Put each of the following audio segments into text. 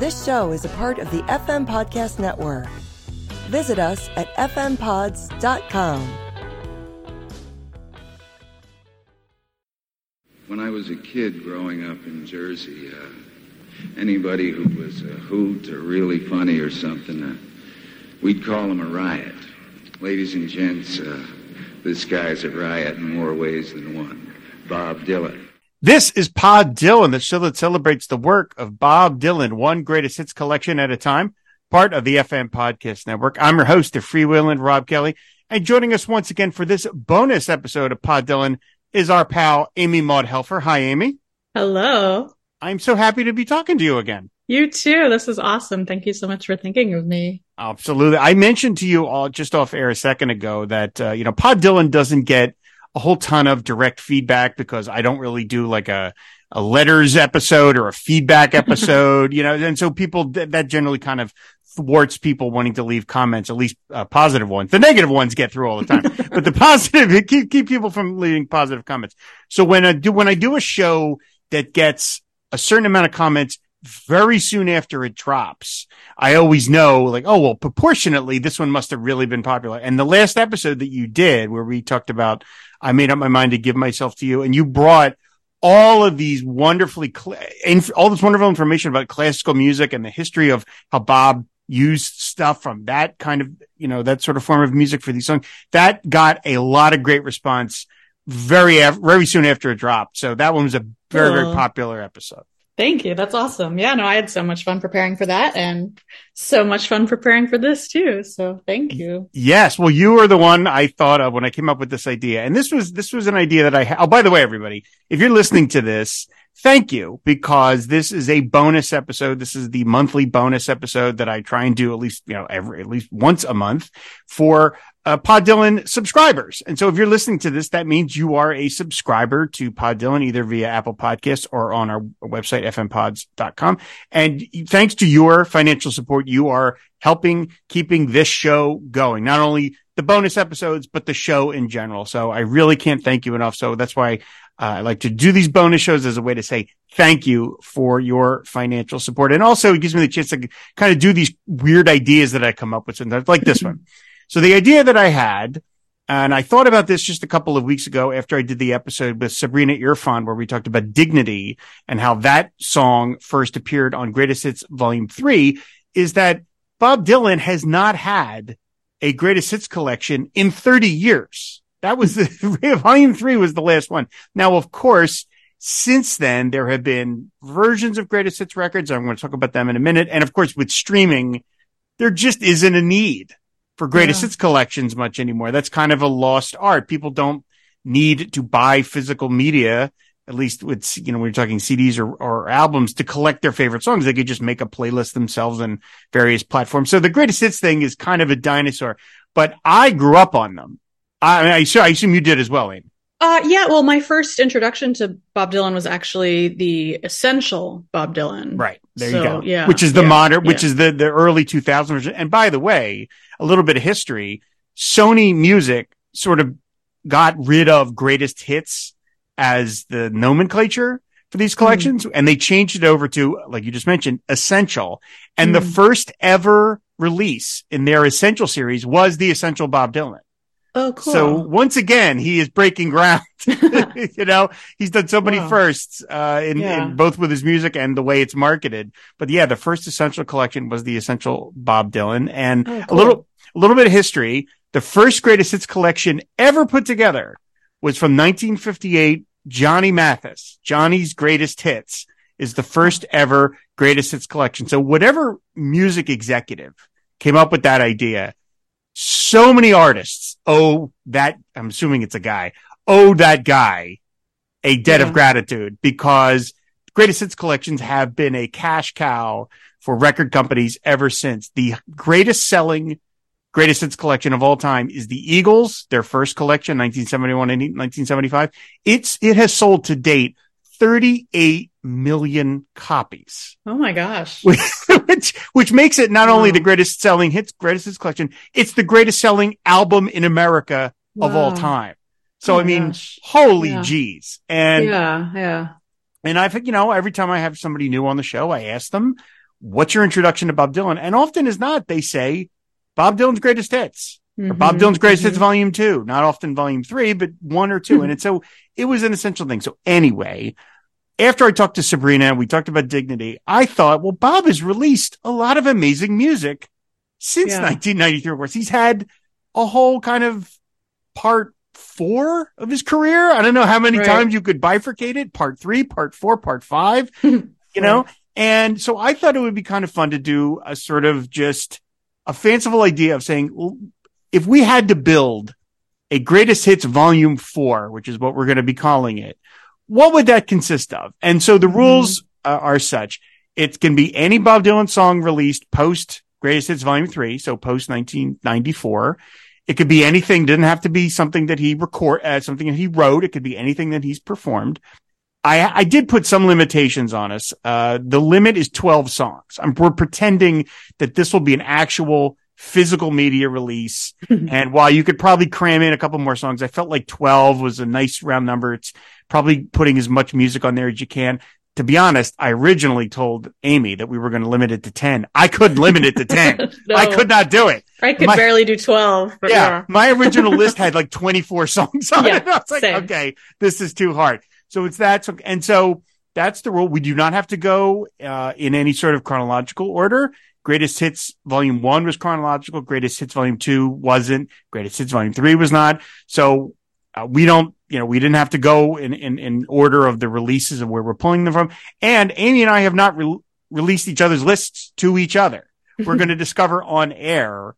This show is a part of the FM Podcast Network. Visit us at fmpods.com. When I was a kid growing up in Jersey, uh, anybody who was a hoot or really funny or something, uh, we'd call him a riot. Ladies and gents, uh, this guy's a riot in more ways than one. Bob Dylan. This is Pod Dylan, the show that celebrates the work of Bob Dylan, one greatest hits collection at a time, part of the FM Podcast Network. I'm your host, the freewheeling Rob Kelly, and joining us once again for this bonus episode of Pod Dylan is our pal Amy Maud Helfer. Hi, Amy. Hello. I'm so happy to be talking to you again. You too. This is awesome. Thank you so much for thinking of me. Absolutely. I mentioned to you all just off air a second ago that, uh, you know, Pod Dylan doesn't get a whole ton of direct feedback because I don't really do like a, a letters episode or a feedback episode, you know, and so people that generally kind of thwarts people wanting to leave comments, at least uh, positive ones. The negative ones get through all the time, but the positive keep keep people from leaving positive comments. So when I do when I do a show that gets a certain amount of comments very soon after it drops, I always know like, oh, well, proportionately, this one must have really been popular. And the last episode that you did where we talked about, I made up my mind to give myself to you and you brought all of these wonderfully, inf- all this wonderful information about classical music and the history of how Bob used stuff from that kind of, you know, that sort of form of music for these songs. That got a lot of great response very, af- very soon after it dropped. So that one was a very, very popular episode. Thank you. That's awesome. Yeah, no, I had so much fun preparing for that and so much fun preparing for this too. So thank you. Yes. Well, you were the one I thought of when I came up with this idea. And this was, this was an idea that I had. Oh, by the way, everybody, if you're listening to this, thank you because this is a bonus episode. This is the monthly bonus episode that I try and do at least, you know, every, at least once a month for uh, Pod Dylan subscribers. And so if you're listening to this, that means you are a subscriber to Pod Dylan, either via Apple Podcasts or on our website, fmpods.com. And thanks to your financial support, you are helping keeping this show going. Not only the bonus episodes, but the show in general. So I really can't thank you enough. So that's why uh, I like to do these bonus shows as a way to say thank you for your financial support. And also it gives me the chance to kind of do these weird ideas that I come up with sometimes like this one. So the idea that I had, and I thought about this just a couple of weeks ago after I did the episode with Sabrina Irfan, where we talked about dignity and how that song first appeared on Greatest Hits Volume 3, is that Bob Dylan has not had a Greatest Hits collection in 30 years. That was the Volume 3 was the last one. Now, of course, since then, there have been versions of Greatest Hits records. I'm going to talk about them in a minute. And of course, with streaming, there just isn't a need for greatest Yeah. hits collections much anymore. That's kind of a lost art. People don't need to buy physical media, at least with, you know, when you're talking CDs or, or albums to collect their favorite songs. They could just make a playlist themselves on various platforms. So the greatest hits thing is kind of a dinosaur, but I grew up on them. I, I, assume- I assume you did as well, Amy. Uh, yeah, well, my first introduction to Bob Dylan was actually the essential Bob Dylan. Right. There So, you go. yeah, which is the yeah, modern, which yeah. is the, the early 2000s. And by the way, a little bit of history, Sony music sort of got rid of greatest hits as the nomenclature for these collections. And they changed it over to, like you just mentioned, essential. And the Mm. first ever release in their essential series was the essential Bob Dylan. Oh, cool. So once again, he is breaking ground. you know, he's done so many Wow. firsts, uh, in, Yeah. in both with his music and the way it's marketed. But yeah, the first essential collection was the essential Bob Dylan and Oh, a little, a little bit of history. The first greatest hits collection ever put together was from 1958. Johnny Mathis, Johnny's greatest hits is the first ever greatest hits collection. So whatever music executive came up with that idea, so many artists owe that, I'm assuming it's a guy, owe that guy a debt Yeah. of gratitude because greatest hits collections have been a cash cow for record companies ever since. The greatest selling greatest hits collection of all time is the Eagles, their first collection, 1971 and 1975. It's, it has sold to date 38 million copies oh my gosh. which which makes it not only the greatest selling hits greatest hits collection it's the greatest selling album in america of all time so Oh i mean gosh. holy Yeah. geez and yeah, yeah. and i've you know every time i have somebody new on the show i ask them what's your introduction to Bob Dylan? And often as not, they say Bob Dylan's greatest hits or Bob Mhm, Dylan's greatest hits mhm. volume two, not often volume three, but one or two. and it's so it was an essential thing. So anyway, after I talked to Sabrina, we talked about dignity. I thought, well, Bob has released a lot of amazing music since Yeah. 1993. Of course, he's had a whole kind of part four of his career. I don't know how many Right. times you could bifurcate it. Part three, part four, part five, you know? And so I thought it would be kind of fun to do a sort of just a fanciful idea of saying, well, if we had to build a greatest hits volume four, which is what we're going to be calling it, what would that consist of? And so the Mhm. rules uh, are such. It can be any Bob Dylan song released post greatest hits volume three. So post 1994. It could be anything. Didn't have to be something that he record, uh, something that he wrote. It could be anything that he's performed. I, I did put some limitations on us. Uh, the limit is 12 songs. I'm, we're pretending that this will be an actual physical media release. and while you could probably cram in a couple more songs, I felt like 12 was a nice round number. It's probably putting as much music on there as you can. To be honest, I originally told Amy that we were going to limit it to 10. I couldn't limit it to 10. No, I could not do it. I could my- barely do 12. But Yeah. yeah. My original list had like 24 songs on Yeah, it. I was like, same. okay, this is too hard. So it's that. So, and so that's the rule. We do not have to go, uh, in any sort of chronological order. Greatest hits volume one was chronological. Greatest hits volume two wasn't. Greatest hits volume three was not. So, uh, we don't, you know, we didn't have to go in, in, in order of the releases of where we're pulling them from. And Amy and I have not re- released each other's lists to each other. We're going to discover on air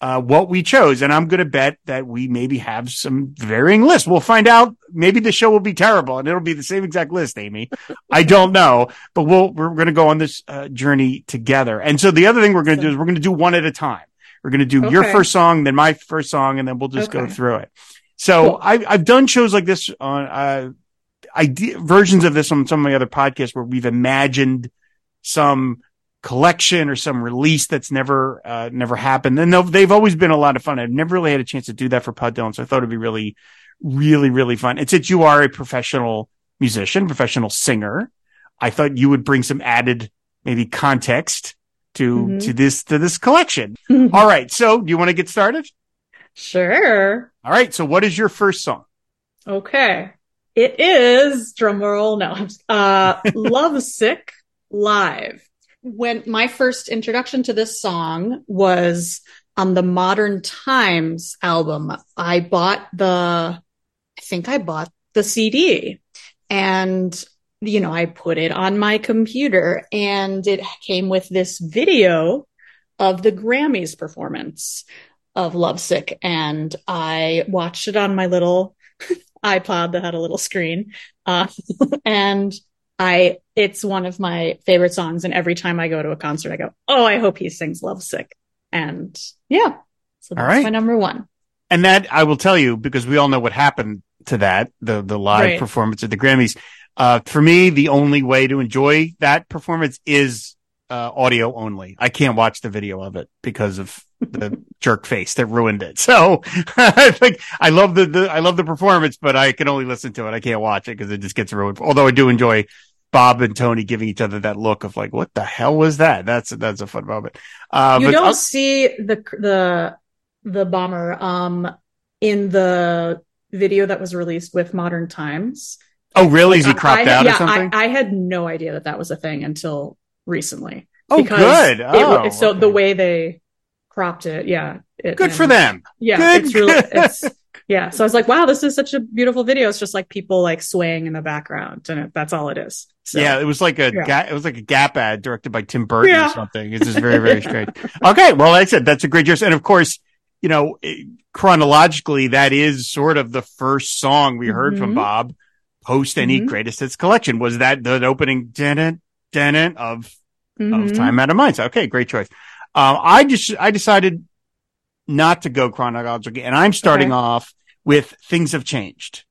uh, what we chose. And I'm going to bet that we maybe have some varying lists. We'll find out. Maybe the show will be terrible and it'll be the same exact list, Amy. I don't know, but we'll, we're going to go on this uh, journey together. And so the other thing we're going to do is we're going to do one at a time. We're going to do your first song, then my first song, and then we'll just go through it. So Cool. I, I've done shows like this on, uh, idea versions of this on some of my other podcasts where we've imagined some collection or some release that's never uh, never happened. And they've, they've always been a lot of fun. I've never really had a chance to do that for Pod Dylan, so I thought it'd be really, really, really fun. It's that you are a professional musician, professional singer, I thought you would bring some added maybe context to Mhm. to this to this collection. All right, so do you want to get started? Sure. All right, so what is your first song? Okay. It is drumroll. No, uh, Love Sick live. When my first introduction to this song was on the Modern Times album, I bought the, I think I bought the CD and, you know, I put it on my computer and it came with this video of the Grammys performance of Lovesick and I watched it on my little iPod that had a little screen. Uh, and I, it's one of my favorite songs. And every time I go to a concert, I go, Oh, I hope he sings Lovesick. And yeah, so that's right. my number one. And that I will tell you because we all know what happened to that, the, the live Right. performance at the Grammys. Uh, for me, the only way to enjoy that performance is, uh, audio only. I can't watch the video of it because of the jerk face that ruined it. So I think I love the, the, I love the performance, but I can only listen to it. I can't watch it because it just gets ruined. Although I do enjoy Bob and Tony giving each other that look of like, what the hell was that? That's, that's a fun moment. Uh, you don't I'll- see the, the, the bomber, um, in the video that was released with Modern Times. oh, really? Is he I- cropped I, out yeah, or something? I, I had no idea that that was a thing until recently. oh, good. it- Oh, so the way they cropped it, yeah. It, good for them. Yeah, Good. it's really it's yeah. So I was like, wow, this is such a beautiful video. It's just like people like swaying in the background, and it, that's all it is. So, yeah, it was like a yeah. Ga- it was like a Gap ad directed by Tim Burton or something. It's just very very strange. Okay, well, like I said that's a great choice, and of course, you know, it- chronologically, that is sort of the first song we heard from Mhm. Bob post any Mhm. greatest hits collection. Was that the opening dun dun of of Mhm. Time Out of Minds? Okay, great choice. Um, I just I decided not to go chronologically, and I'm starting Okay. off with Things Have Changed.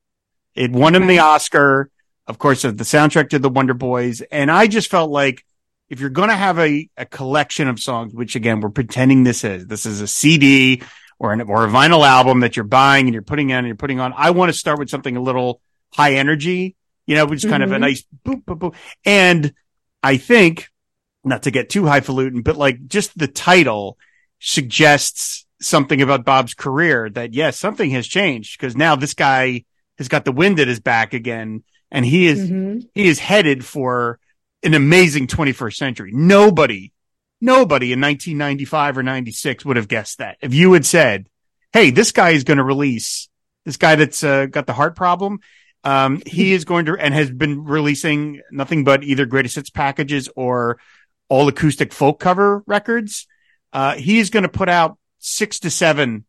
It won him the Oscar, of course, of the soundtrack to the Wonder Boys, and I just felt like if you're going to have a, a collection of songs, which again we're pretending this is, this is a CD or an or a vinyl album that you're buying and you're putting on and you're putting on. I want to start with something a little high energy, you know, which is kind of a Mhm. nice boop boop boop. And I think not to get too highfalutin, but like just the title suggests something about Bob's career that yes, something has changed because now this guy has got the wind at his back again and he is, Mhm. he is headed for an amazing 21st century. Nobody, nobody in 1995 or 96 would have guessed that. If you had said, Hey, this guy is going to release this guy that's uh, got the heart problem. Um, he is going to, and has been releasing nothing but either greatest hits packages or all acoustic folk cover records. Uh, he is going to put out six to seven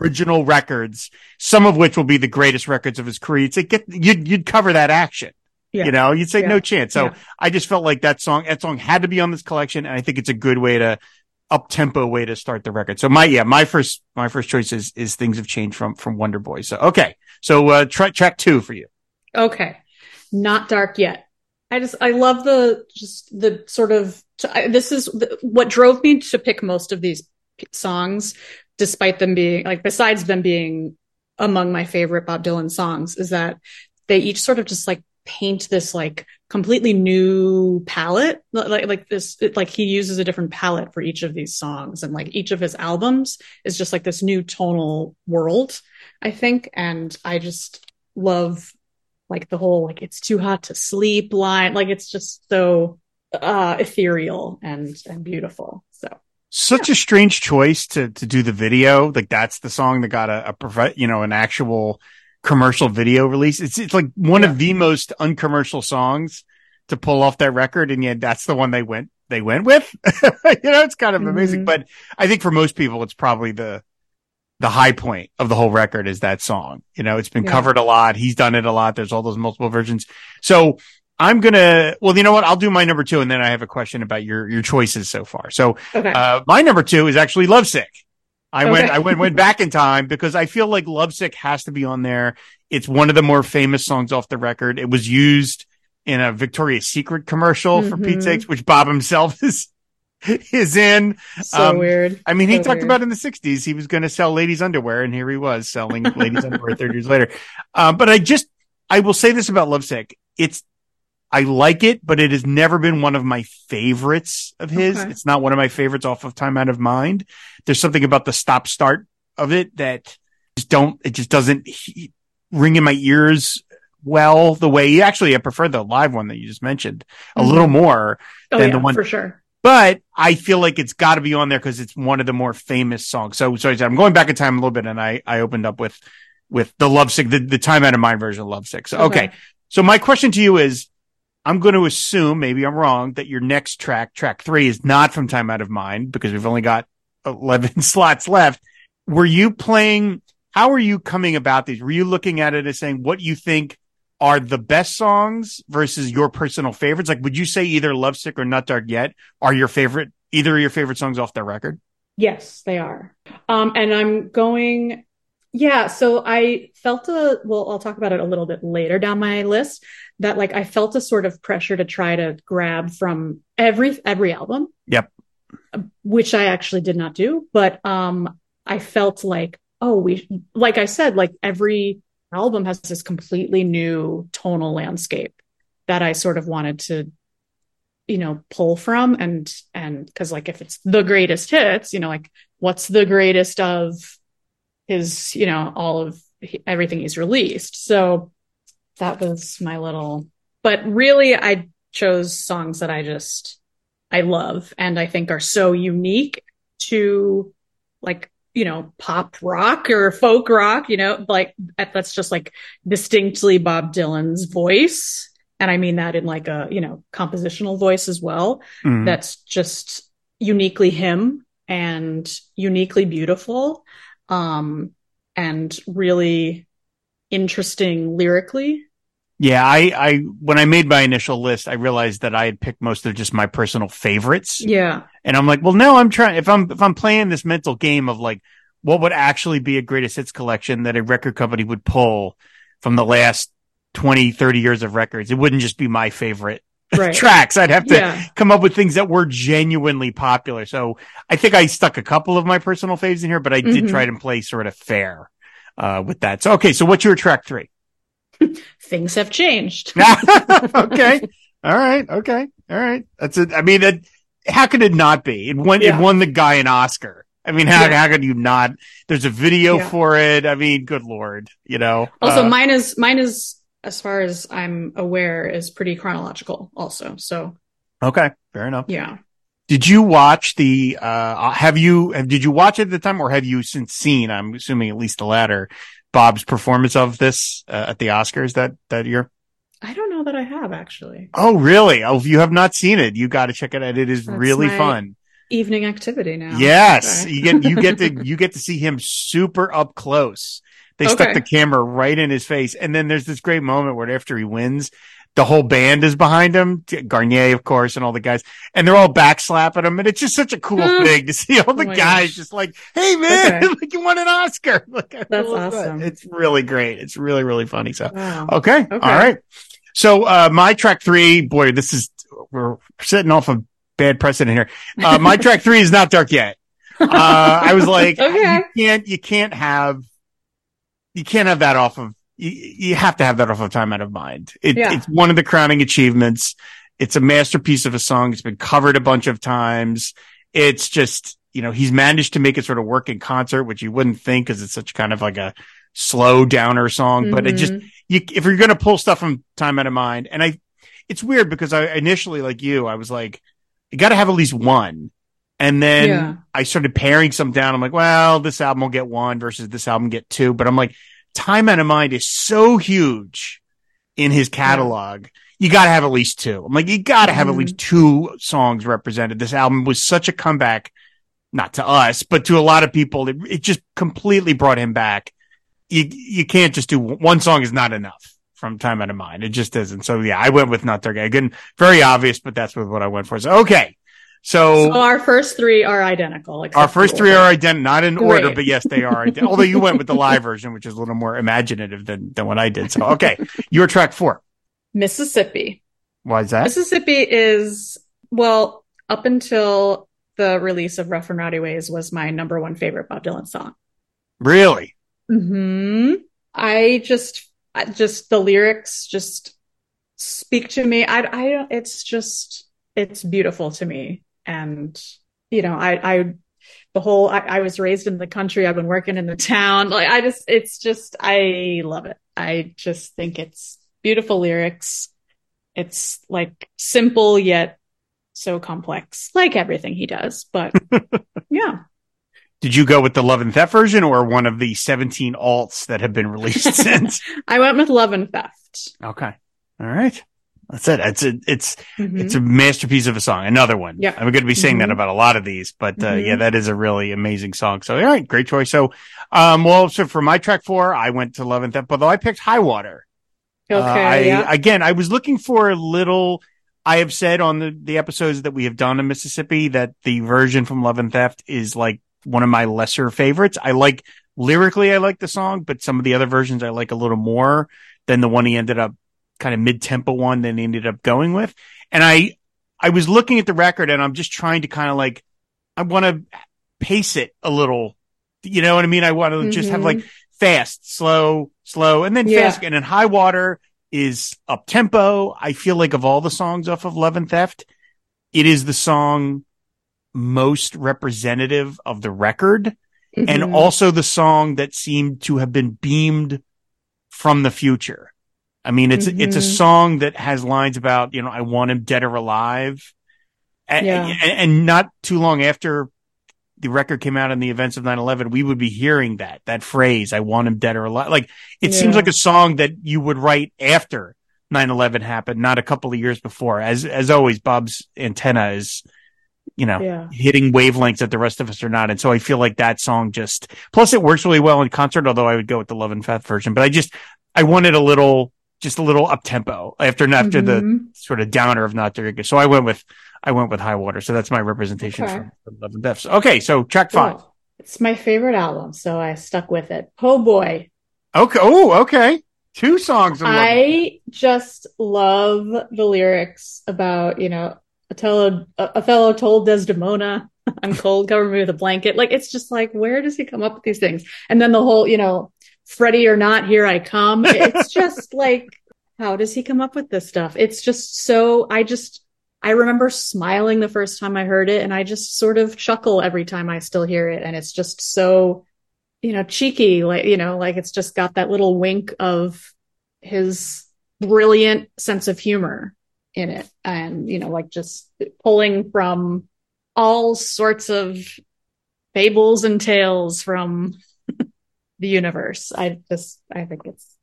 original records, some of which will be the greatest records of his career. You'd say, get, you'd, you'd cover that action. Yeah. You know, you'd say Yeah. no chance. So Yeah. I just felt like that song, that song had to be on this collection. And I think it's a good way to up tempo way to start the record. So my, yeah, my first, my first choice is, is things have changed from, from Wonder Boy. So, okay. So, uh, track, track two for you. Okay. Not dark yet. I just, I love the, just the sort of, I, this is the, what drove me to pick most of these songs, despite them being, like, besides them being among my favorite Bob Dylan songs, is that they each sort of just like paint this like completely new palette. Like, like this, it- like he uses a different palette for each of these songs. And like each of his albums is just like this new tonal world, I think. And I just love like the whole like it's too hot to sleep line like it's just so uh ethereal and and beautiful so Such a strange choice to, to do the video. Like that's the song that got a, a you know, an actual commercial video release. It's, it's like one of the most uncommercial songs to pull off that record. And yet that's the one they went, they went with, you know, it's kind of amazing, Mhm. but I think for most people, it's probably the, the high point of the whole record is that song. You know, it's been Yeah. covered a lot. He's done it a lot. There's all those multiple versions. So I'm going to, well, you know what? I'll do my number two and then I have a question about your, your choices so far. So, okay uh, my number two is actually Lovesick. I went, I went, went back in time because I feel like Lovesick has to be on there. It's one of the more famous songs off the record. It was used in a Victoria's Secret commercial for Mhm. Pete's sakes, which Bob himself is, is in. so um, weird I mean, he talked weird. about in the sixties, he was going to sell ladies underwear and here he was selling ladies underwear 30 years later. Um, but I just, I will say this about Lovesick. It's, I like it, but it has never been one of my favorites of his. Okay. It's not one of my favorites off of Time Out of Mind. There's something about the stop start of it that just don't, it just doesn't he- ring in my ears well the way you actually I prefer the live one that you just mentioned a Mhm. little more oh than yeah the one- for sure but I feel like it's got to be on there because it's one of the more famous songs. So, so I said, I'm going back in time a little bit, and I I opened up with with the Lovesick, the, the Time Out of Mind version of Lovesick. So, okay. Okay. So my question to you is, I'm going to assume, maybe I'm wrong, that your next track, track three, is not from Time Out of Mind because we've only got 11 slots left. Were you playing? How are you coming about these? Were you looking at it as saying what you think are the best songs versus your personal favorites? Like, would you say either Lovesick or Not Dark Yet are your favorite, either of your favorite songs off their record? yes they are um and i'm going yeah so i felt a well i'll talk about it a little bit later down my list that like i felt a sort of pressure to try to grab from every every album. Yep. which I actually did not do, but um I felt like oh we like I said like every album has this completely new tonal landscape that I sort of wanted to you know pull from. And and cuz like if it's the greatest hits you know like what's the greatest of his you know all of everything he's released? So that was my little but really I chose songs that I just I love and I think are so unique to like, you know, pop rock or folk rock, you know, like that's just like distinctly Bob Dylan's voice. And I mean that in like a, you know, compositional voice as well. Mhm. That's just uniquely him and uniquely beautiful. Um, and really interesting lyrically. Yeah, I, I, when I made my initial list, I realized that I had picked most of just my personal favorites. Yeah. And I'm like, well, no, I'm trying, if I'm, if I'm playing this mental game of like, what would actually be a greatest hits collection that a record company would pull from the last 20, 30 years of records, it wouldn't just be my favorite Right. tracks. I'd have to Yeah. come up with things that were genuinely popular. So I think I stuck a couple of my personal faves in here, but I did Mhm. try to play sort of fair, uh, with that. So, okay. So what's your track three? Things have changed. okay. All right. Okay. All right. That's it. I mean, that how could it not be? It won, Yeah. it won the guy an Oscar. I mean, how, Yeah. how could you not? There's a video Yeah. for it. I mean, good Lord, you know. Also, Uh, mine is mine is as far as I'm aware is pretty chronological. Also, so okay, fair enough. yeah. Did you watch the, uh, have you, have, did you watch it at the time or have you since seen, I'm assuming at least the latter, Bob's performance of this uh, at the Oscars that, that year? I don't know that I have actually. Oh, really? Oh, if you have not seen it, you got to check it out. It is That's really my- fun. Evening activity now. Yes, Okay. you get you get to you get to see him super up close. They stuck the camera right in his face, and then there's this great moment where after he wins, the whole band is behind him, Garnier, of course, and all the guys, and they're all backslapping him, and it's just such a cool Hmm. thing to see all the Oh guys gosh. just like, "Hey man, Okay. like you won an Oscar!" Like, That's that. awesome. It's really great. It's really really funny. So Wow. Okay. All right. So, uh, my track three, boy, this is, we're setting off a bad precedent here. Uh, my track three is not dark yet. Uh, I was like, Okay. you can't, you can't have, you can't have that off of, you, you have to have that off of time out of mind. It, Yeah. It's one of the crowning achievements. It's a masterpiece of a song. It's been covered a bunch of times. It's just, you know, he's managed to make it sort of work in concert, which you wouldn't think because it's such kind of like a slow downer song, but it just, Mhm. you, if you're going to pull stuff from time out of mind, and I, it's weird because I initially, like you, I was like, you got to have at least one. And then Yeah. I started paring some down. I'm like, well, this album will get one versus this album get two. But I'm like, time out of mind is so huge in his catalog. You got to have at least two. I'm like, you got to have at Mhm. least two songs represented. This album was such a comeback, not to us, but to a lot of people. It, it just completely brought him back. You, you can't just do one song is not enough from time out of mind. It just isn't. So yeah, I went with Not Dark. Again, very obvious, but that's what I went for. So, okay. So our first three are identical. Our first three are identical, not in order, but yes, they are. ident- Although you went with the live version, which is a little more imaginative than, than what I did. So, okay. Your track four. Mississippi. Why is that? Mississippi is well up until the release of Rough and Rowdy Ways was my number one favorite Bob Dylan song. Really? Hmm. I just, just the lyrics just speak to me. I, I don't. It's just, it's beautiful to me, and you know, I, I, the whole. I, I was raised in the country. I've been working in the town. Like I just, it's just, I love it. I just think it's beautiful lyrics. It's like simple yet so complex, like everything he does. But yeah. Did you go with the Love and Theft version or one of the 17 alts that have been released since? I went with Love and Theft. Okay. All right. That's it. It's a, it's, Mhm. it's a masterpiece of a song. Another one. Yeah. I'm going to be saying that Mhm. about a lot of these, but, uh, Mhm. yeah, that is a really amazing song. So, all right. Great choice. So, um, well, so for my track four, I went to Love and Theft, although I picked High Water. Okay. Uh, I, yeah. Again, I was looking for a little. I have said on the, the episodes that we have done in Mississippi that the version from Love and Theft is like one of my lesser favorites. I like lyrically, I like the song, but some of the other versions I like a little more than the one he ended up kind of mid tempo one that he ended up going with. And I, I was looking at the record and I'm just trying to kind of like, I want to pace it a little. You know what I mean? I want to just have like fast, slow, slow, and then Yeah. fast. And then high water is up tempo. I feel like of all the songs off of Love and Theft, it is the song most representative of the record and Mhm. also the song that seemed to have been beamed from the future. I mean, it's, it's a Mhm. song that has lines about, you know, I want him dead or alive. A- Yeah. and, and not too long after the record came out in the events of 9-11, we would be hearing that, that phrase, I want him dead or alive. Like it seems like a song that you would write after 9-11 happened, not a couple of years before. As, as always, Bob's antenna is, you know, yeah. hitting wavelengths that the rest of us are not. And so I feel like that song just, plus it works really well in concert, although I would go with the Love and Theft version, but I just, I wanted a little, just a little up tempo after, after the Mhm. sort of downer of not very good. So I went with, I went with High Water. So that's my representation Okay. from, from Love and Theft. So, okay. So track five. Cool. It's my favorite album, so I stuck with it. Oh boy. Okay. Oh, okay. Two songs. I just love the lyrics about, you know, Othello, Othello told Desdemona, I'm cold, cover me with a blanket. Like, it's just like, where does he come up with these things? And then the whole, you know, Freddie or not, here I come. It's just like, how does he come up with this stuff? It's just so, I just, I remember smiling the first time I heard it, and I just sort of chuckle every time I still hear it. And it's just so, you know, cheeky, like, you know, like it's just got that little wink of his brilliant sense of humor in it. And, you know, like just pulling from all sorts of fables and tales from the universe. I just, I think it's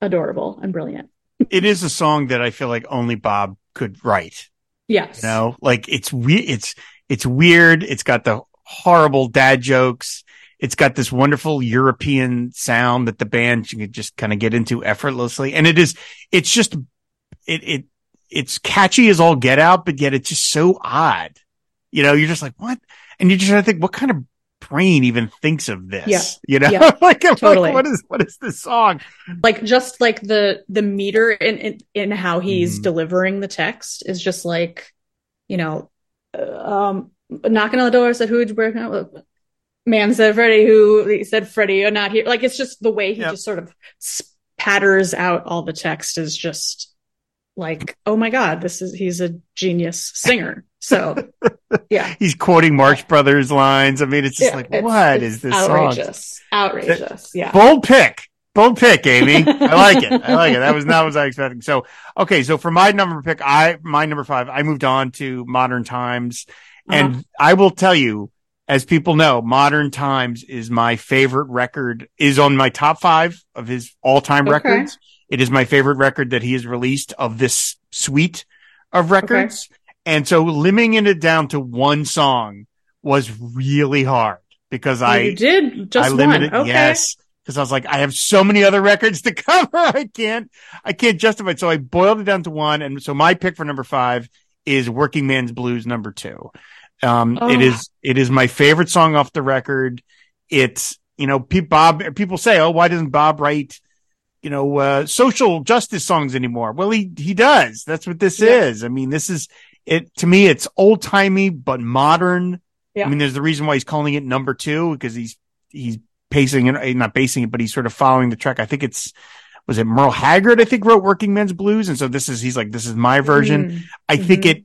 adorable and brilliant. it is a song that I feel like only Bob could write. Yes. You know, like it's weird. It's, it's weird. It's got the horrible dad jokes. It's got this wonderful European sound that the band can just kind of get into effortlessly. And it is, it's just, it, it, it's catchy as all get out, but yet it's just so odd. You know, you're just like, what? And you're just think, what kind of brain even thinks of this? Yeah. You know, Yeah. like, Totally. like, what is, what is this song? like just like the the meter in in, in how he's Mhm. delivering the text is just like you know uh, um knocking on the door said who'd you break out man said Freddie who he said Freddie you're not here like it's just the way he Yep. just sort of spatters out all the text is just like oh my god this is he's a genius singer so yeah He's quoting Marx Brothers lines. I mean, it's just Yeah, like, it's- what it's is this song? outrageous outrageous yeah Bold pick. Bold pick, Amy. I like it. I like it. That was not what I was expecting. So, okay. So for my number pick, I, my number five, I moved on to modern times and Uh-huh. I will tell you, as people know, modern times is my favorite record is on my top five of his all time Okay. records. It is my favorite record that he has released of this suite of records. And so limiting it down to one song was really hard because I, you did just I limited, one okay yes, because I was like, I have so many other records to cover. I can't, I can't justify it. So I boiled it down to one. And so my pick for number five is Working Man's Blues number two. Um, Oh. it is, it is my favorite song off the record. It's, you know, pe- Bob, people say, Oh, why doesn't Bob write, you know, uh, social justice songs anymore? Well, he, he does. That's what this Yeah. is. I mean, this is it to me. It's old timey, but modern. Yeah. I mean, there's the reason why he's calling it number two because he's, he's pacing it, not basing it, but he's sort of following the track. I think it's, was it Merle Haggard? I think wrote Working Men's Blues. And so this is, he's like, this is my version. Mm, I think Mhm. it,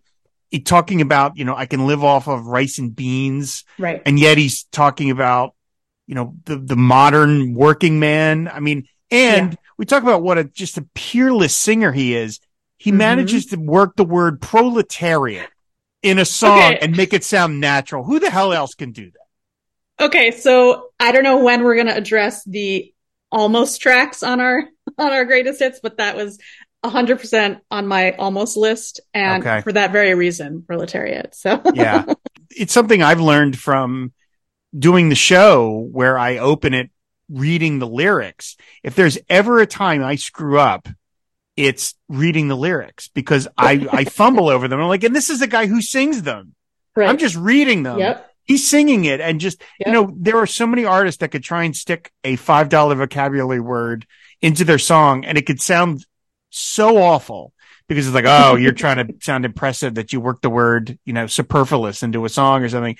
it talking about, you know, I can live off of rice and beans right and yet he's talking about, you know, the, the modern working man. I mean, and we talk about what a, just a peerless singer he is. He Mhm. manages to work the word proletariat in a song Okay. and make it sound natural. Who the hell else can do that? Okay, so I don't know when we're going to address the almost tracks on our on our greatest hits, but that was 100% on my almost list and Okay. for that very reason, proletariat. So yeah. It's something I've learned from doing the show where I open it reading the lyrics. If there's ever a time I screw up, it's reading the lyrics because I, I fumble over them. I'm like, and this is the guy who sings them. right. I'm just reading them. Yep. He's singing it and just, Yep. you know, there are so many artists that could try and stick a $5 vocabulary word into their song and it could sound so awful because it's like, oh, you're trying to sound impressive that you work the word, you know, superfluous into a song or something.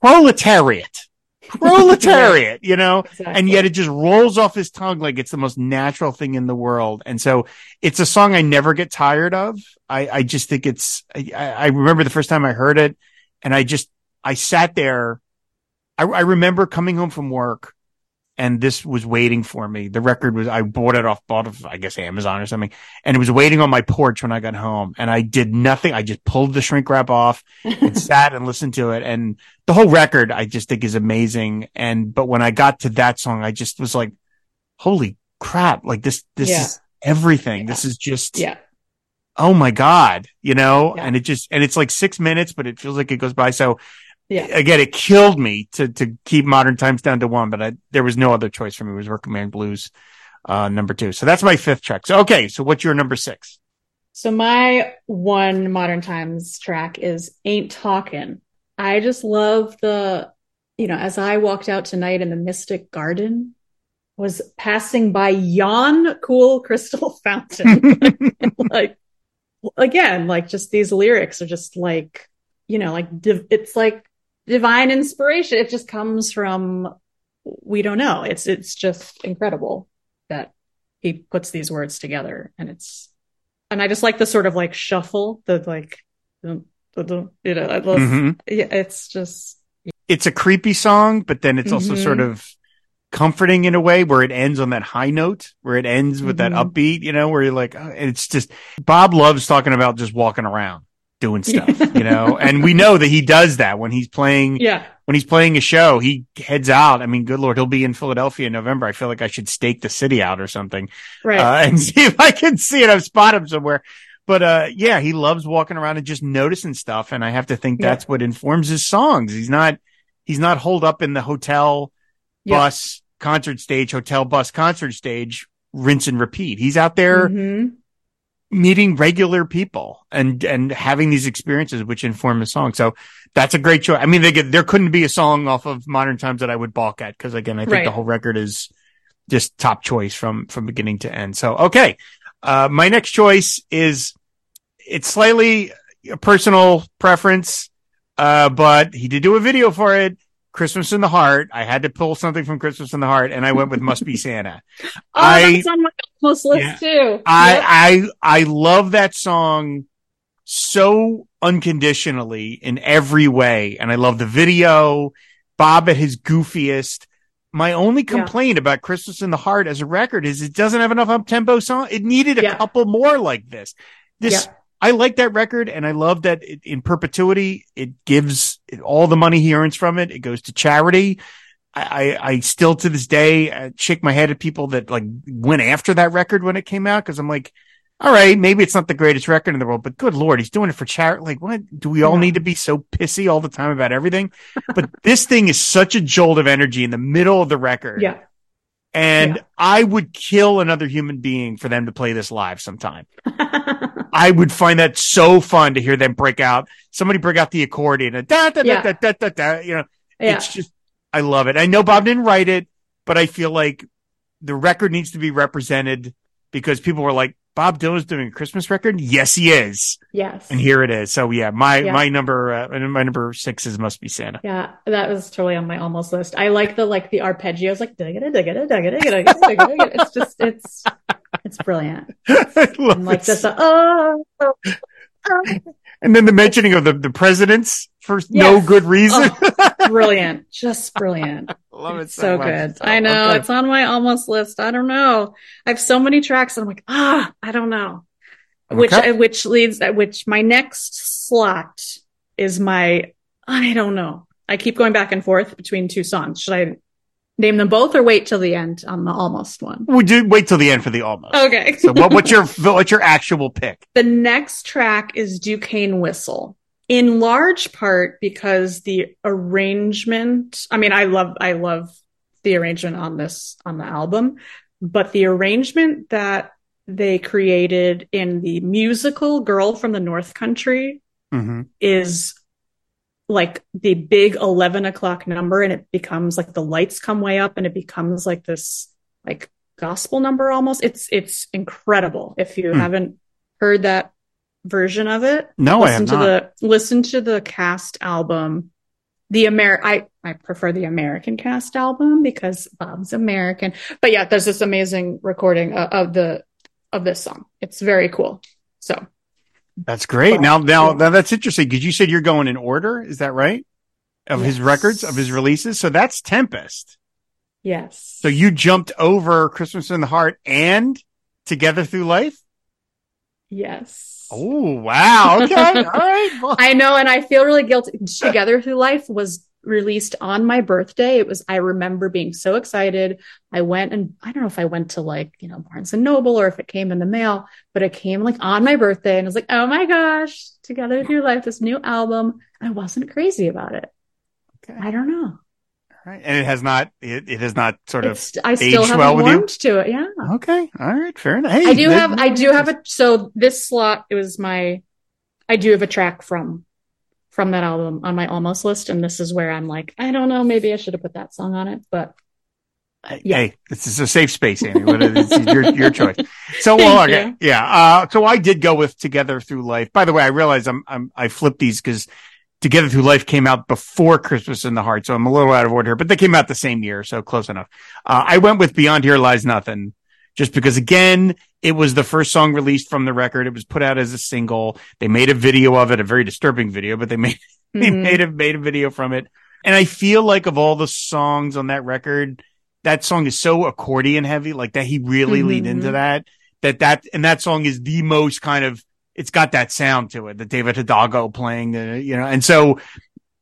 Proletariat. Proletariat, you know? Exactly. and yet it just rolls off his tongue like it's the most natural thing in the world. And so it's a song I never get tired of. I, I just think it's, I, I remember the first time I heard it and I just, I sat there. I, I remember coming home from work and this was waiting for me. The record was, I bought it off, bought it, I guess Amazon or something. And it was waiting on my porch when I got home and I did nothing. I just pulled the shrink wrap off and sat and listened to it. And the whole record I just think is amazing. And, but when I got to that song, I just was like, holy crap. Like this, this Yeah. is everything. Yeah. This is just, yeah. oh my God, you know, and it just, and it's like six minutes, but it feels like it goes by. So Yeah. again, it killed me to, to keep modern times down to one, but I, there was no other choice for me. It was Working Man Blues, uh, number two. So that's my fifth track. So, okay. So what's your number six? So my one modern times track is Ain't Talkin'. I just love the, you know, as I walked out tonight in the Mystic Garden, was passing by yon cool crystal fountain. like again, like just these lyrics are just like, you know, like div- it's like divine inspiration. It just comes from we don't know. It's it's just incredible that he puts these words together and it's and I just like the sort of like shuffle, the like you know, I love, Mhm. yeah, it's just, It's a creepy song, but then it's also Mhm. sort of comforting in a way where it ends on that high note, where it ends with that Mhm. upbeat, you know, where you're like, oh, it's just, Bob loves talking about just walking around doing stuff, you know, and we know that he does that when he's playing, yeah, when he's playing a show, he heads out. I mean, good Lord, he'll be in Philadelphia in November. I feel like I should stake the city out or something. right. uh, and see if I can see it. I've spot him somewhere. But, uh, yeah, he loves walking around and just noticing stuff. And I have to think Yeah. that's what informs his songs. He's not, he's not holed up in the hotel Yeah. bus concert stage, hotel bus concert stage, rinse and repeat. He's out there Mhm. Meeting regular people and, and having these experiences which inform the song. So that's a great choice. I mean, they get, there couldn't be a song off of modern times that I would balk at. Cause again, I think Right. the whole record is just top choice from, from beginning to end. So, okay. Uh, my next choice is it's slightly a personal preference. Uh, but he did do a video for it. Christmas in the Heart. I had to pull something from Christmas in the Heart and I went with Must Be Santa. Oh, I- that's on my almost list Yeah. too. Yep. I, I, I love that song so unconditionally in every way. And I love the video, Bob at his goofiest. My only Yeah. complaint about Christmas in the Heart as a record is it doesn't have enough up tempo song. It needed a Yeah. couple more like this. This, Yeah. I like that record and I love that it, in perpetuity, it gives it, all the money he earns from it. It goes to charity. I, I, I still to this day uh, shake my head at people that like went after that record when it came out. Cause I'm like, all right, maybe it's not the greatest record in the world, but good Lord, he's doing it for charity. Like, what do we all Yeah. need to be so pissy all the time about everything? but this thing is such a jolt of energy in the middle of the record. Yeah. And Yeah. I would kill another human being for them to play this live sometime. I would find that so fun to hear them break out. Somebody break out the accordion and da da da Yeah. da da da da. You know, yeah. it's just I love it. I know Bob didn't write it, but I feel like the record needs to be represented because people were like, Bob Dylan's doing a Christmas record. Yes, he is, yes. and here it is. So yeah, my Yeah. my number uh, my number six is must be Santa. Yeah, that was totally on my almost list. I like the like the arpeggios, like digga digga digga digga digga. It's just it's it's brilliant. And like it. just the oh, oh, oh. and then the mentioning of the the presidents for no good reason. brilliant, just brilliant. love it so, so much. good. I know okay. it's on my almost list. I don't know. I have so many tracks, I'm like, ah, I don't know. Which which leads which my next slot is my I don't know. I keep going back and forth between two songs. Should I name them both or wait till the end on the almost one? We do wait till the end for the almost. Okay. So what, what's your what's your actual pick? the next track is Duquesne Whistle. In large part because the arrangement, I mean, I love, I love the arrangement on this, on the album, but the arrangement that they created in the musical Girl from the North Country Mm-hmm. is like the big 11 o'clock number and it becomes like the lights come way up and it becomes like this like gospel number almost. It's it's incredible. If you Hmm. haven't heard that version of it No, I have listen to not. the listen to the cast album the Amer I I prefer the American cast album because Bob's American. But yeah there's this amazing recording of, of the of this song. It's very cool. So That's great. Now, now, now that's interesting because you said you're going in order. Is that right? Of his records, of his releases. So that's Tempest. yes So you jumped over Christmas in the Heart and Together Through Life. yes Oh, wow. Okay. All right. Well, I know, and I feel really guilty. Together Through Life was released on my birthday. It was, I remember being so excited. I went and I don't know if I went to like, you know, Barnes and Noble or if it came in the mail, but it came like on my birthday and I was like, oh my gosh, Together Through Life, this new album. I wasn't crazy about it. Okay. I don't know. all right. And it has not, it, it has not sort of. It's, I still aged haven't well with you? warmed to it. Yeah. Okay. All right. Fair enough. Hey, I do have, I do have a, so this slot, it was my, I do have a track from, from that album on my almost list. And this is where I'm like, I don't know, maybe I should have put that song on it, but Hey, Yeah. hey, this is a safe space, Amy. What is- It's your, your choice. So, well, okay. Yeah. Uh, so I did go with Together Through Life. By the way, I realize I'm, I'm, I flipped these because Together Through Life came out before Christmas in the Heart. So I'm a little out of order but they came out the same year. So close enough. Uh, I went with Beyond Here Lies Nothing just because again, it was the first song released from the record. It was put out as a single. They made a video of it, a very disturbing video, but they made, mm-hmm. they made a, made a video from it. And I feel like of all the songs on that record, that song is so accordion heavy, like that he really mm-hmm. leaned into that, that that, and that song is the most kind of, it's got that sound to it, the David Hidalgo playing the, you know, and so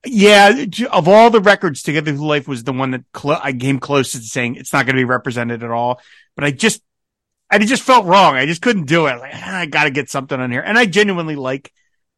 yeah, of all the records, Together Through Life was the one that cl- I came closest to saying it's not going to be represented at all. But I just, I just felt wrong. I just couldn't do it. Like, ah, I got to get something on here. And I genuinely like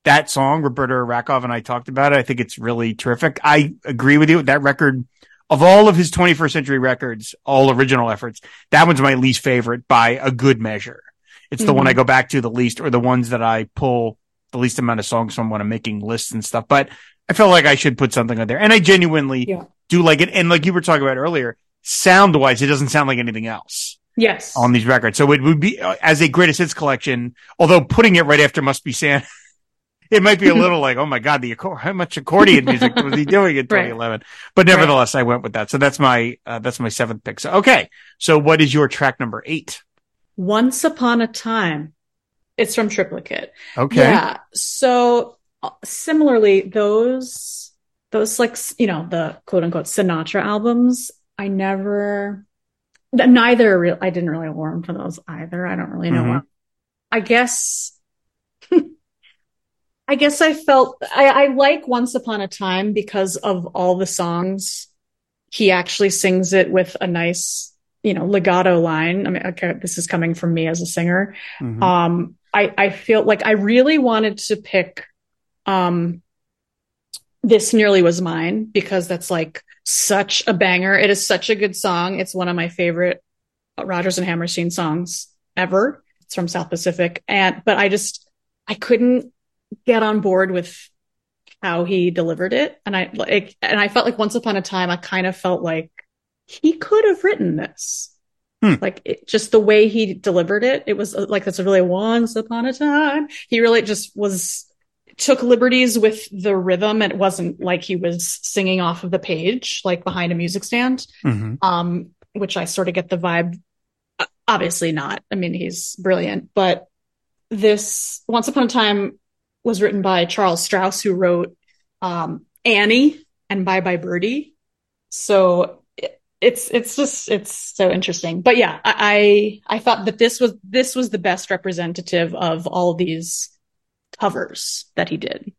that song. Roberta Rakov and I talked about it. I think it's really terrific. I agree with you. That record, of all of his 21st century records, all original efforts, that one's my least favorite by a good measure. It's mm-hmm. the one I mm-hmm. go back to the least, or the ones that I pull the least amount of songs from when I'm making lists and stuff. But I felt like I should put something on there. And I genuinely yeah. do like it. And like you were talking about earlier, sound wise, it doesn't sound like anything else. Yes. On these records. So it would be uh, as a greatest hits collection, although putting it right after Must Be Santa, it might be a little like, oh my God, the how much accordion music was he doing in 2011? Right. But nevertheless, right. I went with that. So that's my, uh, that's my seventh pick. So, okay. So what is your track number eight? Once Upon a Time. It's from Triplicate. Okay. Yeah. So similarly, those those like you know the quote unquote Sinatra albums, I never neither real I didn't really warm for those either. I don't really know. Mm-hmm. I guess I guess I felt I, I like Once Upon a Time because of all the songs. He actually sings it with a nice, you know, legato line. I mean, okay, this is coming from me as a singer. Mm-hmm. Um, I, I feel like I really wanted to pick um, this nearly was mine because that's like such a banger. It is such a good song. It's one of my favorite Rodgers and Hammerstein songs ever. It's from South Pacific. And, but I just, I couldn't get on board with how he delivered it. And I like, and I felt like once upon a time, I kind of felt like he could have written this. Hmm. Like it, just the way he delivered it, it was like, that's a really once upon a time. He really just was took liberties with the rhythm. It wasn't like he was singing off of the page, like behind a music stand. Mm-hmm. Um, which I sort of get the vibe. Obviously not. I mean, he's brilliant, but this Once Upon a Time was written by Charles Strouse, who wrote um, Annie and Bye Bye Birdie. So it's it's just it's so interesting. But yeah, I I thought that this was this was the best representative of all these covers that he did.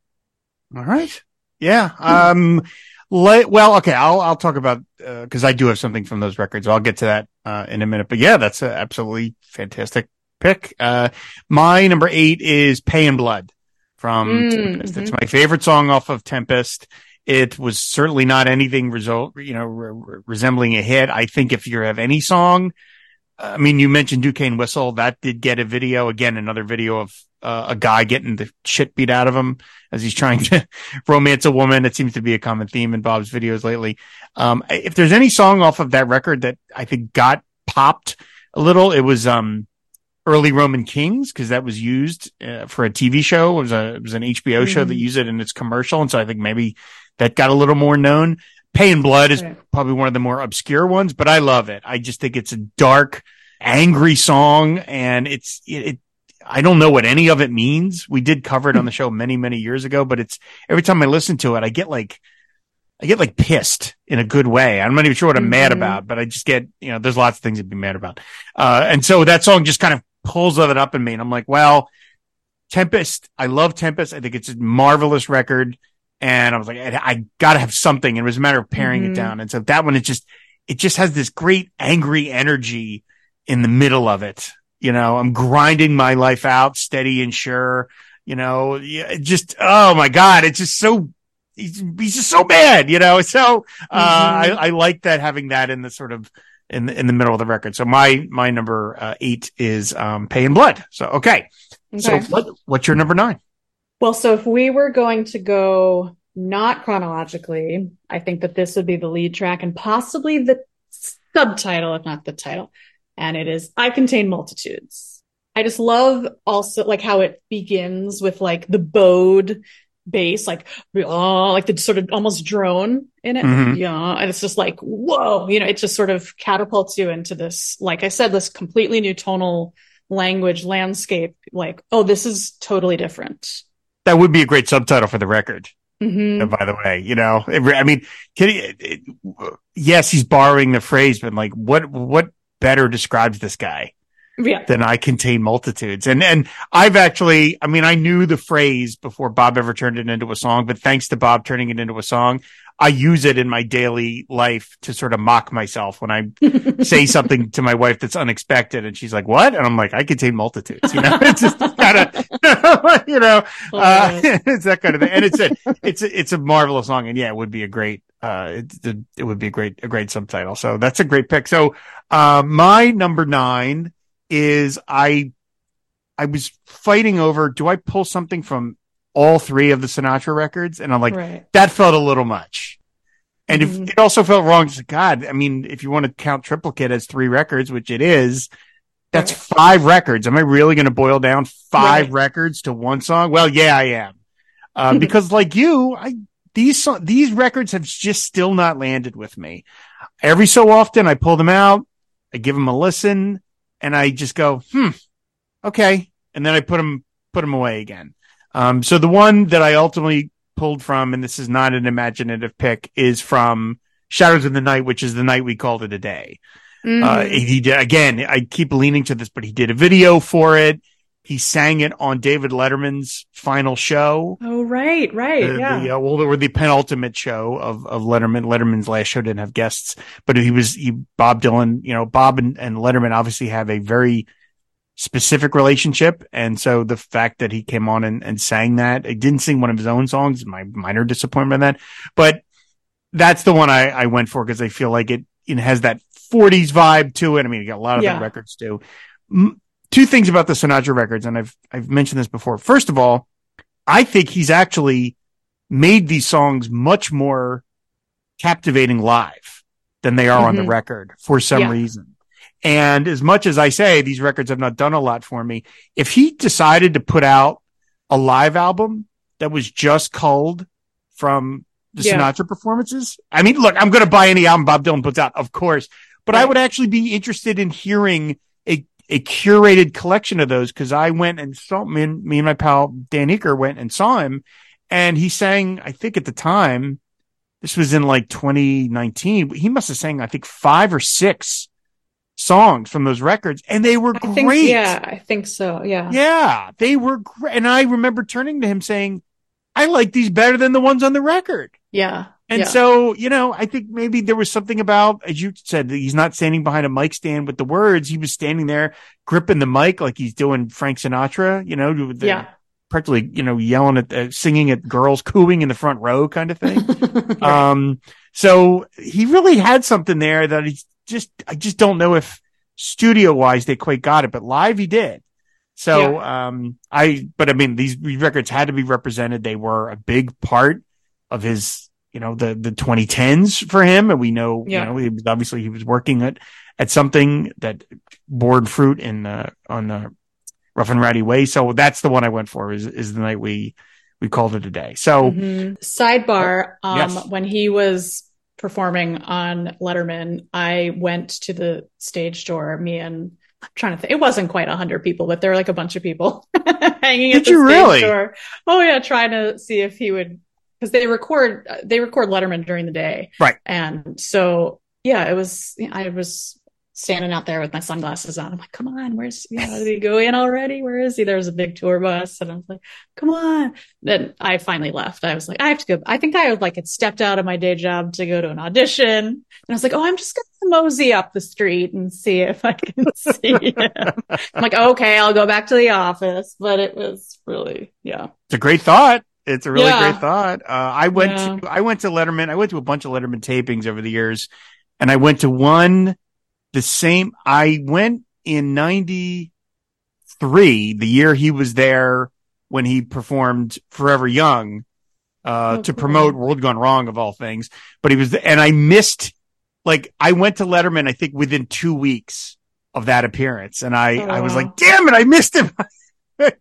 All right. Yeah. Um, well, okay. I'll, I'll talk about, uh, cause I do have something from those records. I'll get to that, uh, in a minute, but yeah, that's an absolutely fantastic pick. Uh, my number eight is Pay in Blood from mm, Tempest. Mm-hmm. It's my favorite song off of Tempest. It was certainly not anything result, you know, re- resembling a hit. I think if you have any song, I mean, you mentioned Duquesne Whistle. That did get a video. Again, another video of uh, a guy getting the shit beat out of him as he's trying to romance a woman. It seems to be a common theme in Bob's videos lately. Um, if there's any song off of that record that I think got popped a little, it was, um, early Roman Kings because that was used uh, for a TV show. It was a, it was an HBO mm-hmm. show that mm-hmm. used it in its commercial. And so I think maybe that got a little more known. Pay in Blood is probably one of the more obscure ones, but I love it. I just think it's a dark, angry song and it's, it, it I don't know what any of it means. We did cover it on the show many, many years ago, but it's every time I listen to it, I get like, I get like pissed in a good way. I'm not even sure what I'm mm-hmm. mad about, but I just get, you know, there's lots of things to be mad about. Uh, and so that song just kind of pulls of it up in me. And I'm like, well, Tempest, I love Tempest. I think it's a marvelous record. And I was like, I, I gotta have something. And it was a matter of paring mm-hmm. it down. And so that one, it just, it just has this great angry energy in the middle of it you know, I'm grinding my life out steady and sure, you know, just, oh my God, it's just so, he's, he's just so bad, you know? So, uh, mm-hmm. I, I like that having that in the sort of, in the, in the middle of the record. So my, my number uh, eight is, um, Pay in Blood. So, okay. okay. So what, what's your number nine? Well, so if we were going to go not chronologically, I think that this would be the lead track and possibly the subtitle, if not the title and it is I contain multitudes. I just love also like how it begins with like the bowed bass, like oh, like the sort of almost drone in it. Mhm. Yeah, and it's just like whoa, you know, it just sort of catapults you into this, like I said, this completely new tonal language landscape. Like, oh, this is totally different. That would be a great subtitle for the record. hmm uh, By the way, you know, it, I mean, can he, it- yes, he's borrowing the phrase, but like, what what better describes this guy? Yeah, than I contain multitudes. And, and I've actually, I mean, I knew the phrase before Bob ever turned it into a song, but thanks to Bob turning it into a song, I use it in my daily life to sort of mock myself when I say something to my wife that's unexpected. And she's like, what? And I'm like, I contain multitudes, you know, it's just kind of, you know, uh, it's that kind of thing. And it's a, it's a, it's a marvelous song. And yeah, it would be a great, uh, it, it would be a great, a great subtitle. So that's a great pick. So, uh, my number nine is I I was fighting over do I pull something from all three of the Sinatra records? And I'm like, right. that felt a little much. And Mhm. if it also felt wrong, like, God, I mean, if you want to count triplicate as three records, which it is, that's Right. five records. Am I really going to boil down five Right. records to one song? Well, yeah, I am. Uh, because like you, I, these, these records have just still not landed with me. Every so often I pull them out, I give them a listen and I just go, hmm, okay. And then I put them, put them away again. Um, so the one that I ultimately pulled from, and this is not an imaginative pick, is from Shadows of the Night, which is the night we called it a day. Uh, Mhm. he did again. I keep leaning to this, but he did a video for it. He sang it on David Letterman's final show. oh, right, right. The, yeah. the, uh, well, or the penultimate show of, of Letterman. Letterman's last show didn't have guests, but he was, he, Bob Dylan, you know, Bob and, and Letterman obviously have a very specific relationship. And so the fact that he came on and, and sang that, he didn't sing one of his own songs, my minor disappointment in that, but that's the one I, I went for because I feel like it, it has that 40s vibe to it. I mean, you got a lot of Yeah. the records too. Two things about the Sinatra records, and I've, I've mentioned this before. First of all, I think he's actually made these songs much more captivating live than they are on the Mhm. record for some Yeah. reason. And as much as I say these records have not done a lot for me, if he decided to put out a live album that was just culled from the Yeah. Sinatra performances, I mean, look, I'm going to buy any album Bob Dylan puts out, of course, but I would actually be interested in hearing a, curated collection of those because I went and saw me and, me and my pal Dan Eaker went and saw him and he sang, I think at the time, this was in like 2019. He must have sang, I think, five or six songs from those records, and they were I great. think, yeah, I think so. Yeah. Yeah, they were great. And I remember turning to him saying, I like these better than the ones on the record. Yeah. And yeah. so, you know, I think maybe there was something about, as you said, that he's not standing behind a mic stand with the words. He was standing there gripping the mic like he's doing Frank Sinatra, you know, with the, yeah. practically, you know, yelling at, uh, singing at girls cooing in the front row kind of thing. Right. Um, so he really had something there that he's just, I just don't know if studio wise they quite got it, but live he did. So, um, I, but I mean, these records had to be represented. They were a big part of his, you know, the, the 2010s for him. And we know, Yeah. you know, he was obviously he was working at, at something that bore fruit in, uh, on the rough and rowdy way. So that's the one I went for is, is the night we, we called it a day. So, Mhm. Sidebar, um, Yes. when he was performing on Letterman, I went to the stage door, me and I'm trying to think, it wasn't quite a hundred people, but there were like a bunch of people hanging Did at the you stage really? door. Oh yeah, trying to see if he would, because they record, they record Letterman during the day. Right. And so, yeah, it was, I was standing out there with my sunglasses on. I'm like, come on, where's, you know, did he go in already? Where is he? There was a big tour bus. And I was like, come on. Then I finally left. I was like, I have to go. I think I would like had stepped out of my day job to go to an audition. And I was like, oh, I'm just going to mosey up the street and see if I can see him. I'm like, okay, I'll go back to the office. But it was really, yeah. It's a great thought. It's a really Yeah. great thought. Uh, I went Yeah. to, I went to Letterman. I went to a bunch of Letterman tapings over the years and I went to one, the same, I went in 93, the year he was there when he performed Forever Young, uh, Oh, to cool. promote World Gone Wrong of all things. But he was, and I missed, like, I went to Letterman, I think within two weeks of that appearance. And I, Oh, I was wow. like, damn it, I missed him.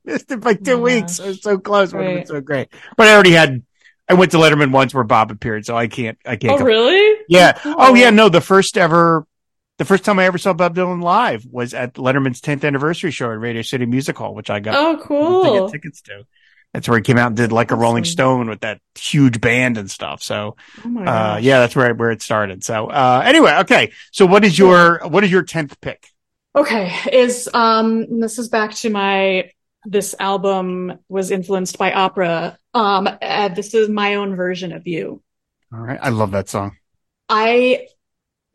missed it by two Oh, weeks. It was so close. Would have been so great. But I already had. I went to Letterman once where Bob appeared, so I can't. I can't. Oh, go- really? Yeah. Cool. Oh, yeah. No, the first ever, the first time I ever saw Bob Dylan live was at Letterman's 10th anniversary show at Radio City Music Hall, which I got Oh, to cool. get tickets to. That's where he came out and did like a Rolling Stone with that huge band and stuff. So, Oh uh, yeah, that's where, where it started. So, uh, anyway, okay. So what is your, what is your 10th pick? Okay, is um this is back to my this album was influenced by opera. Um uh, this is my own version of you. All right. I love that song. I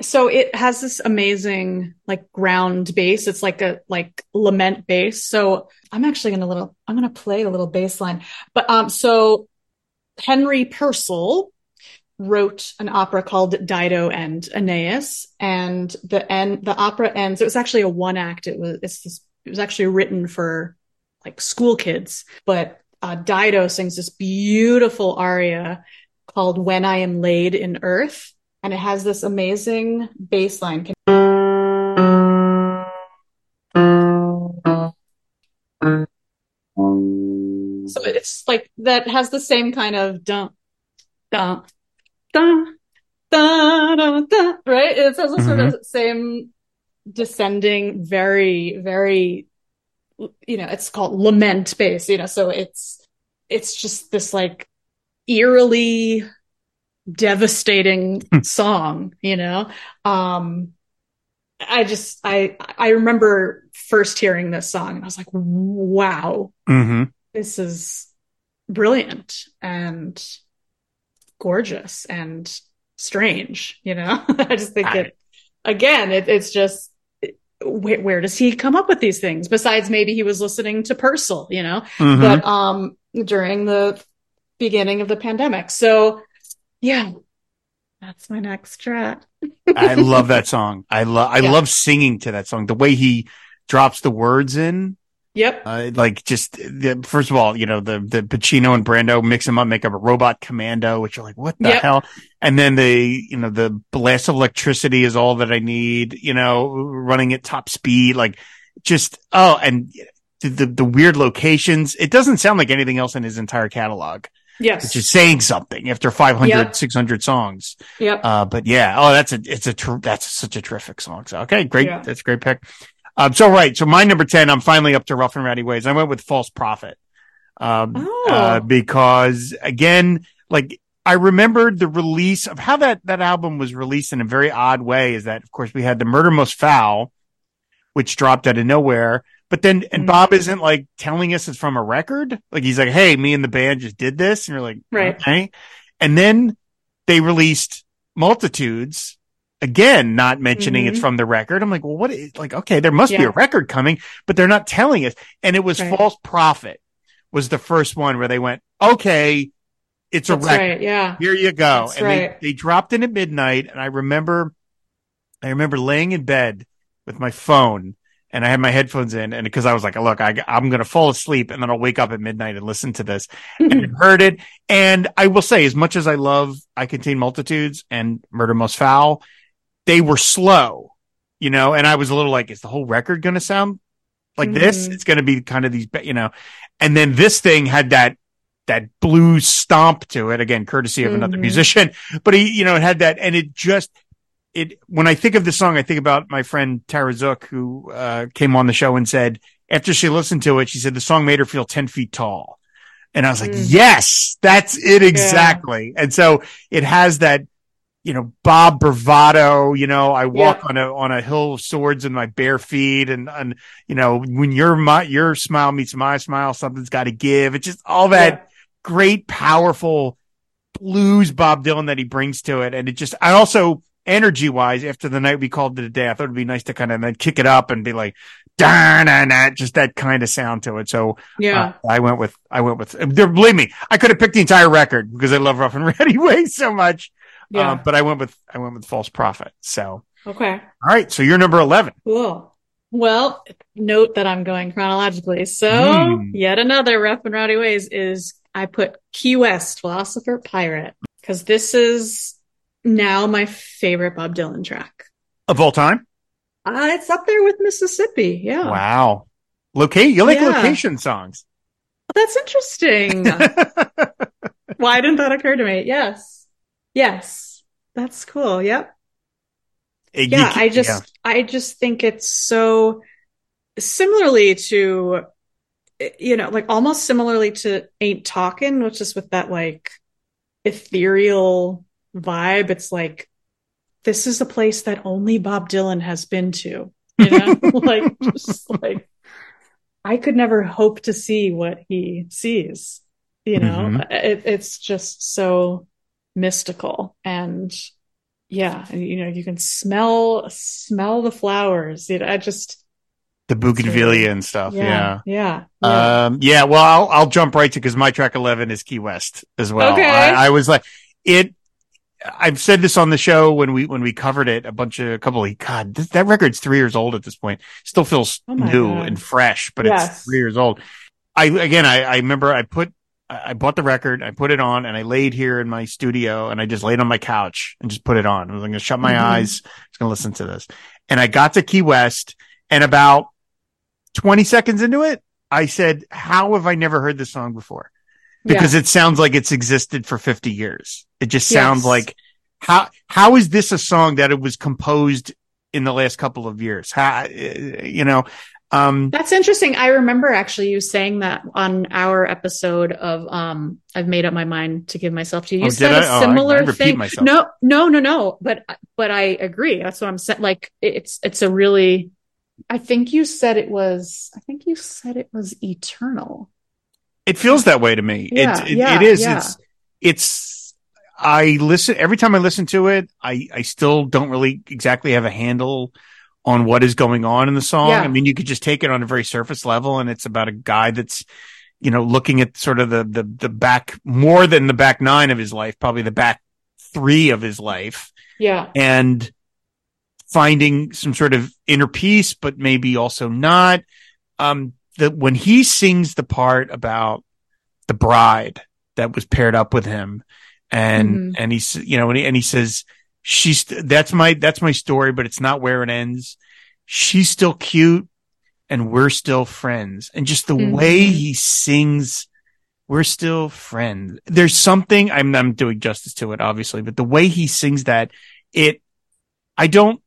so it has this amazing like ground bass. It's like a like lament bass. So I'm actually gonna little I'm gonna play a little bass line. But um so Henry Purcell wrote an opera called Dido and Aeneas, and the end the opera ends. It was actually a one act. It was it's this, it was actually written for like school kids, but uh, Dido sings this beautiful aria called "When I Am Laid in Earth," and it has this amazing bass line. Can- So it's like that has the same kind of dun dun dun dun dun, dun right? It has a sort of same descending, very, very you know, it's called lament bass, you know, so it's it's just this like eerily devastating song, you know. Um I just I I remember first hearing this song and I was like, wow, Mm-hmm. this is brilliant and gorgeous and strange, you know? I just think it, again, it, it's just, where, where does he come up with these things? Besides, maybe he was listening to Purcell, you know, Mhm. but, um, during the beginning of the pandemic. So yeah, that's my next track. I love that song. I love, I Yeah. love singing to that song. The way he drops the words in, Yep. uh, like just the, first of all, you know, the, the Pacino and Brando mix them up, make up a robot commando, which you're like, what the Yep. hell? And then the, you know, the blast of electricity is all that I need, you know, running at top speed, like just, oh, and the, the, the weird locations. It doesn't sound like anything else in his entire catalog, Yes. which is saying something after 500, Yep. 600 songs. yep. Uh, but yeah, oh, that's a, it's a, ter- that's such a terrific song. So, okay, great. Yeah. That's a great pick. Um, so right. So my number 10, I'm finally up to Rough and Rowdy Ways. I went with False Prophet. Um, Oh. uh, because again, like I remembered the release of how that, that album was released in a very odd way is that, of course, we had the Murder Most Foul, which dropped out of nowhere. But then, and Mm. Bob isn't like telling us it's from a record. Like he's like, Hey, me and the band just did this. And you're like, Right. okay. And then they released multitudes again, not mentioning it's Mhm. from the record. I'm like, well, what is like, okay, there must be a record coming, but they're not telling us. And it was Right. false prophet was the first one where they went, okay, it's a record. right. Yeah. Here you go. That's and right. they, they dropped in at midnight. And I remember, I remember laying in bed with my phone and I had my headphones in and because I was like, look, I, I'm going to fall asleep and then I'll wake up at midnight and listen to this and I heard it. And I will say, as much as I love I Contain Multitudes and Murder Most Foul, they were slow, you know, and I was a little like, is the whole record going to sound like this? Mhm. It's going to be kind of these, you know, and then this thing had that, that blues stomp to it again, courtesy of another Mhm. musician, but he, you know, it had that and it just, it, when I think of the song, I think about my friend Tara Zook, who, uh, came on the show and said, after she listened to it, she said the song made her feel 10 feet tall. And I was like, Mm. yes, that's it exactly. And so it has that, you know, Bob bravado, you know, I walk Yeah. on a, on a hill of swords in my bare feet and, and, you know, when your, my, your smile meets my smile, something's got to give. It's just all that great, powerful blues Bob Dylan that he brings to it. And it just, I also, energy wise, after the night we called it a day, I thought it'd be nice to kind of then kick it up and be like, darn, that, just that kind of sound to it. So Yeah. uh, I went with, I went with, believe me, I could have picked the entire record because I love Rough and Ready way so much. Yeah. Uh, but I went with, I went with False Prophet. So, okay. all right. So you're number 11. Cool. Well, note that I'm going chronologically. So Hmm. yet another rough and rowdy ways is I put Key West, Philosopher Pirate, because this is now my favorite Bob Dylan track. Of all time? Uh, it's up there with Mississippi. Yeah. Wow. Locate you like Yeah. location songs. That's interesting. Why didn't that occur to me? Yes. Yes. That's cool. Yep. You yeah ca- i just yeah. i just think it's so similarly to you know like almost similarly to ain't talking which is with that like ethereal vibe it's like this is a place that only bob dylan has been to you know like just like i could never hope to see what he sees you know Mhm. it, it's just so mystical and yeah and you know you can smell smell the flowers you know i just the bougainvillea and stuff. Yeah. yeah yeah. Um, yeah, well, I'll, I'll jump right to because my track 11 is Key West as well. Okay. I, I was like, it, I've said this on the show when we, when we covered it a bunch of, a couple of, God, th- that record's three years old at this point. Still feels Oh new God. and fresh, but Yes. it's three years old. I, again, I, I remember I put, I I bought the record, I put it on and I laid here in my studio and I just laid on my couch and just put it on. I was going to shut my Mhm. eyes. I was going to listen to this. And I got to Key West and about 20 seconds into it, I said, how have I never heard this song before? Because it sounds like it's existed for 50 years. It just sounds Yes. like how, how is this a song that it was composed in the last couple of years? How, uh, you know, um, That's interesting. I remember actually you saying that on our episode of um I've made up my mind to give myself to you. You Oh, said a I? Oh, I- similar I repeat thing. myself. No, no, no, no. But but I agree. That's what I'm saying. Like it's it's a really I think you said it was I think you said it was eternal. it feels that way to me. Yeah, it, it, yeah, it is. yeah. It's, it's, I listen every time I listen to it. I, I still don't really exactly have a handle on what is going on in the song. Yeah. I mean, you could just take it on a very surface level and it's about a guy that's, you know, looking at sort of the, the, the back more than the back nine of his life, probably the back three of his life Yeah. and finding some sort of inner peace, but maybe also not. Um, that when he sings the part about the bride that was paired up with him and, Mhm. and he's, you know, and he, and he says, she's, that's my, that's my story, but it's not where it ends. She's still cute and we're still friends. And just the way Mhm. he sings, we're still friends. There's something I'm I'm doing justice to it, obviously, but the way he sings that, it I don't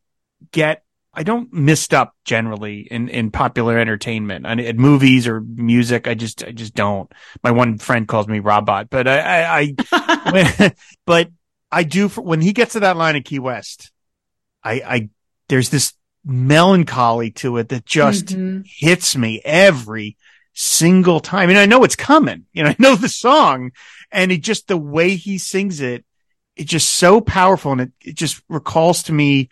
get I don't missed up generally in in popular entertainment and at movies or music. I just I just don't. My one friend calls me Robot, but I I, I but I do for, when he gets to that line in Key West, I I there's this melancholy to it that just Mhm. hits me every single time. And I know it's coming. You know, I know the song and it just, the way he sings it, it's just so powerful. And it, it just recalls to me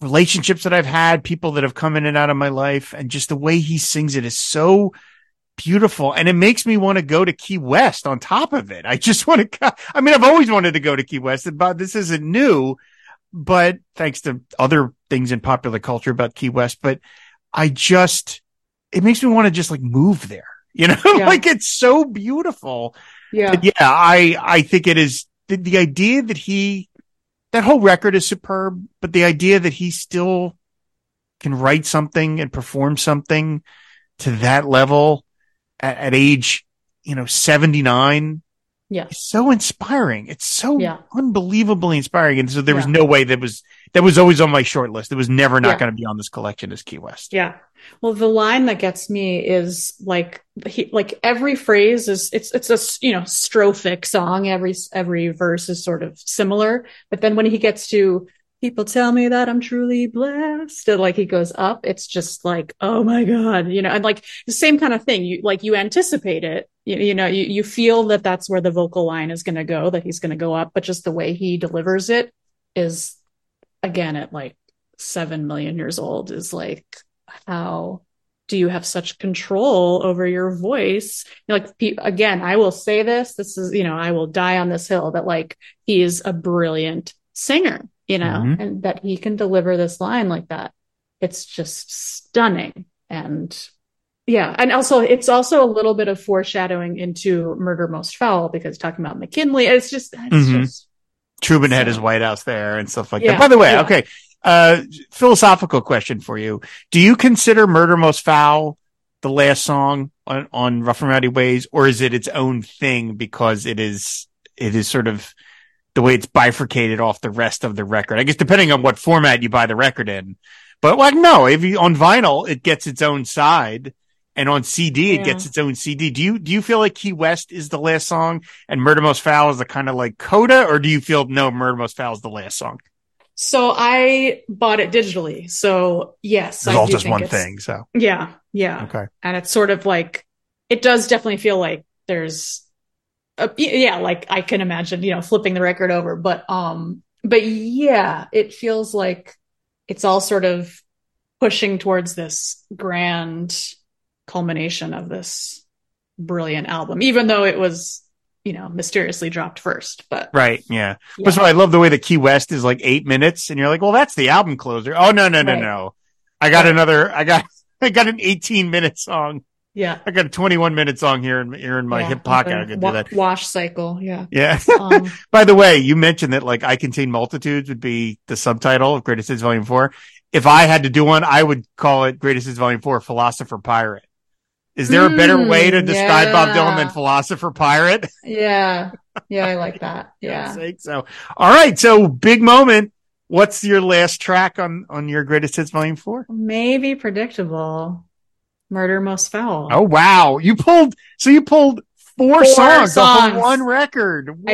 relationships that I've had, people that have come in and out of my life. And just the way he sings it is so beautiful. And it makes me want to go to Key West on top of it. I just want to, I mean, I've always wanted to go to Key West, but this isn't new, but thanks to other things in popular culture about Key West, but I just, it makes me want to just like move there. You know, Yeah. like it's so beautiful. Yeah. But yeah, I, I think it is the, the idea that he, that whole record is superb, but the idea that he still can write something and perform something to that level at, at age, you know, 79 Yeah. is so inspiring. It's so Yeah. unbelievably inspiring. And so there was Yeah. no way that was, that was always on my short list. It was never not Yeah. going to be on this collection as Key West. Yeah. Well, the line that gets me is like he like every phrase is it's it's a you know strophic song. Every every verse is sort of similar, but then when he gets to people tell me that I'm truly blessed, and like he goes up, it's just like oh my god, you know, and like the same kind of thing. You like you anticipate it. You, you know, you you feel that that's where the vocal line is going to go, that he's going to go up, but just the way he delivers it is again at like seven million years old is like how do you have such control over your voice? Like again i will say this this is you know i will die on this hill that like he is a brilliant singer you know Mhm. and that he can deliver this line like that it's just stunning and yeah and also it's also a little bit of foreshadowing into murder most foul because talking about mckinley it's just it's Mhm. just Truman had his White House there and stuff like Yeah, that. By the way, yeah. okay. Uh, philosophical question for you. Do you consider Murder Most Foul the last song on, on Rough and Rowdy Ways, or is it its own thing because it is it is sort of the way it's bifurcated off the rest of the record? I guess depending on what format you buy the record in. But like no, if you on vinyl, it gets its own side. And on CD, Yeah. it gets its own CD. Do you do you feel like Key West is the last song and Murder Most Foul is the kind of like coda, or do you feel no Murder Most Foul is the last song? So I bought it digitally. So yes, It's I all just one thing. So Yeah, yeah. okay. and it's sort of like it does definitely feel like there's a, yeah like i can imagine you know flipping the record over but um but yeah it feels like it's all sort of pushing towards this grand culmination of this brilliant album even though it was you know mysteriously dropped first but Right. Yeah. Yeah. Of all, I love the way the Key West is like eight minutes and you're like, well, that's the album closer. Oh, no, no, no, Right. no. I got Right. another, I got, I got an 18 minute song. Yeah I got a 21 minute song here in, here in my yeah, hip pocket. I could do that. wash cycle yeah Yeah. um, By the way, you mentioned that like I contain multitudes would be the subtitle of Greatest Hits Volume 4. If I had to do one, I would call it Greatest Hits Volume 4 Philosopher Pirate. Is there a better way to describe Bob Dylan than. Philosopher Pirate? yeah yeah i like that yeah. So, all right. So big moment. What's your last track on, on your greatest hits volume four? Maybe predictable. Murder most foul. Oh, wow. You pulled, so you pulled four, Four songs, off songs. one record. I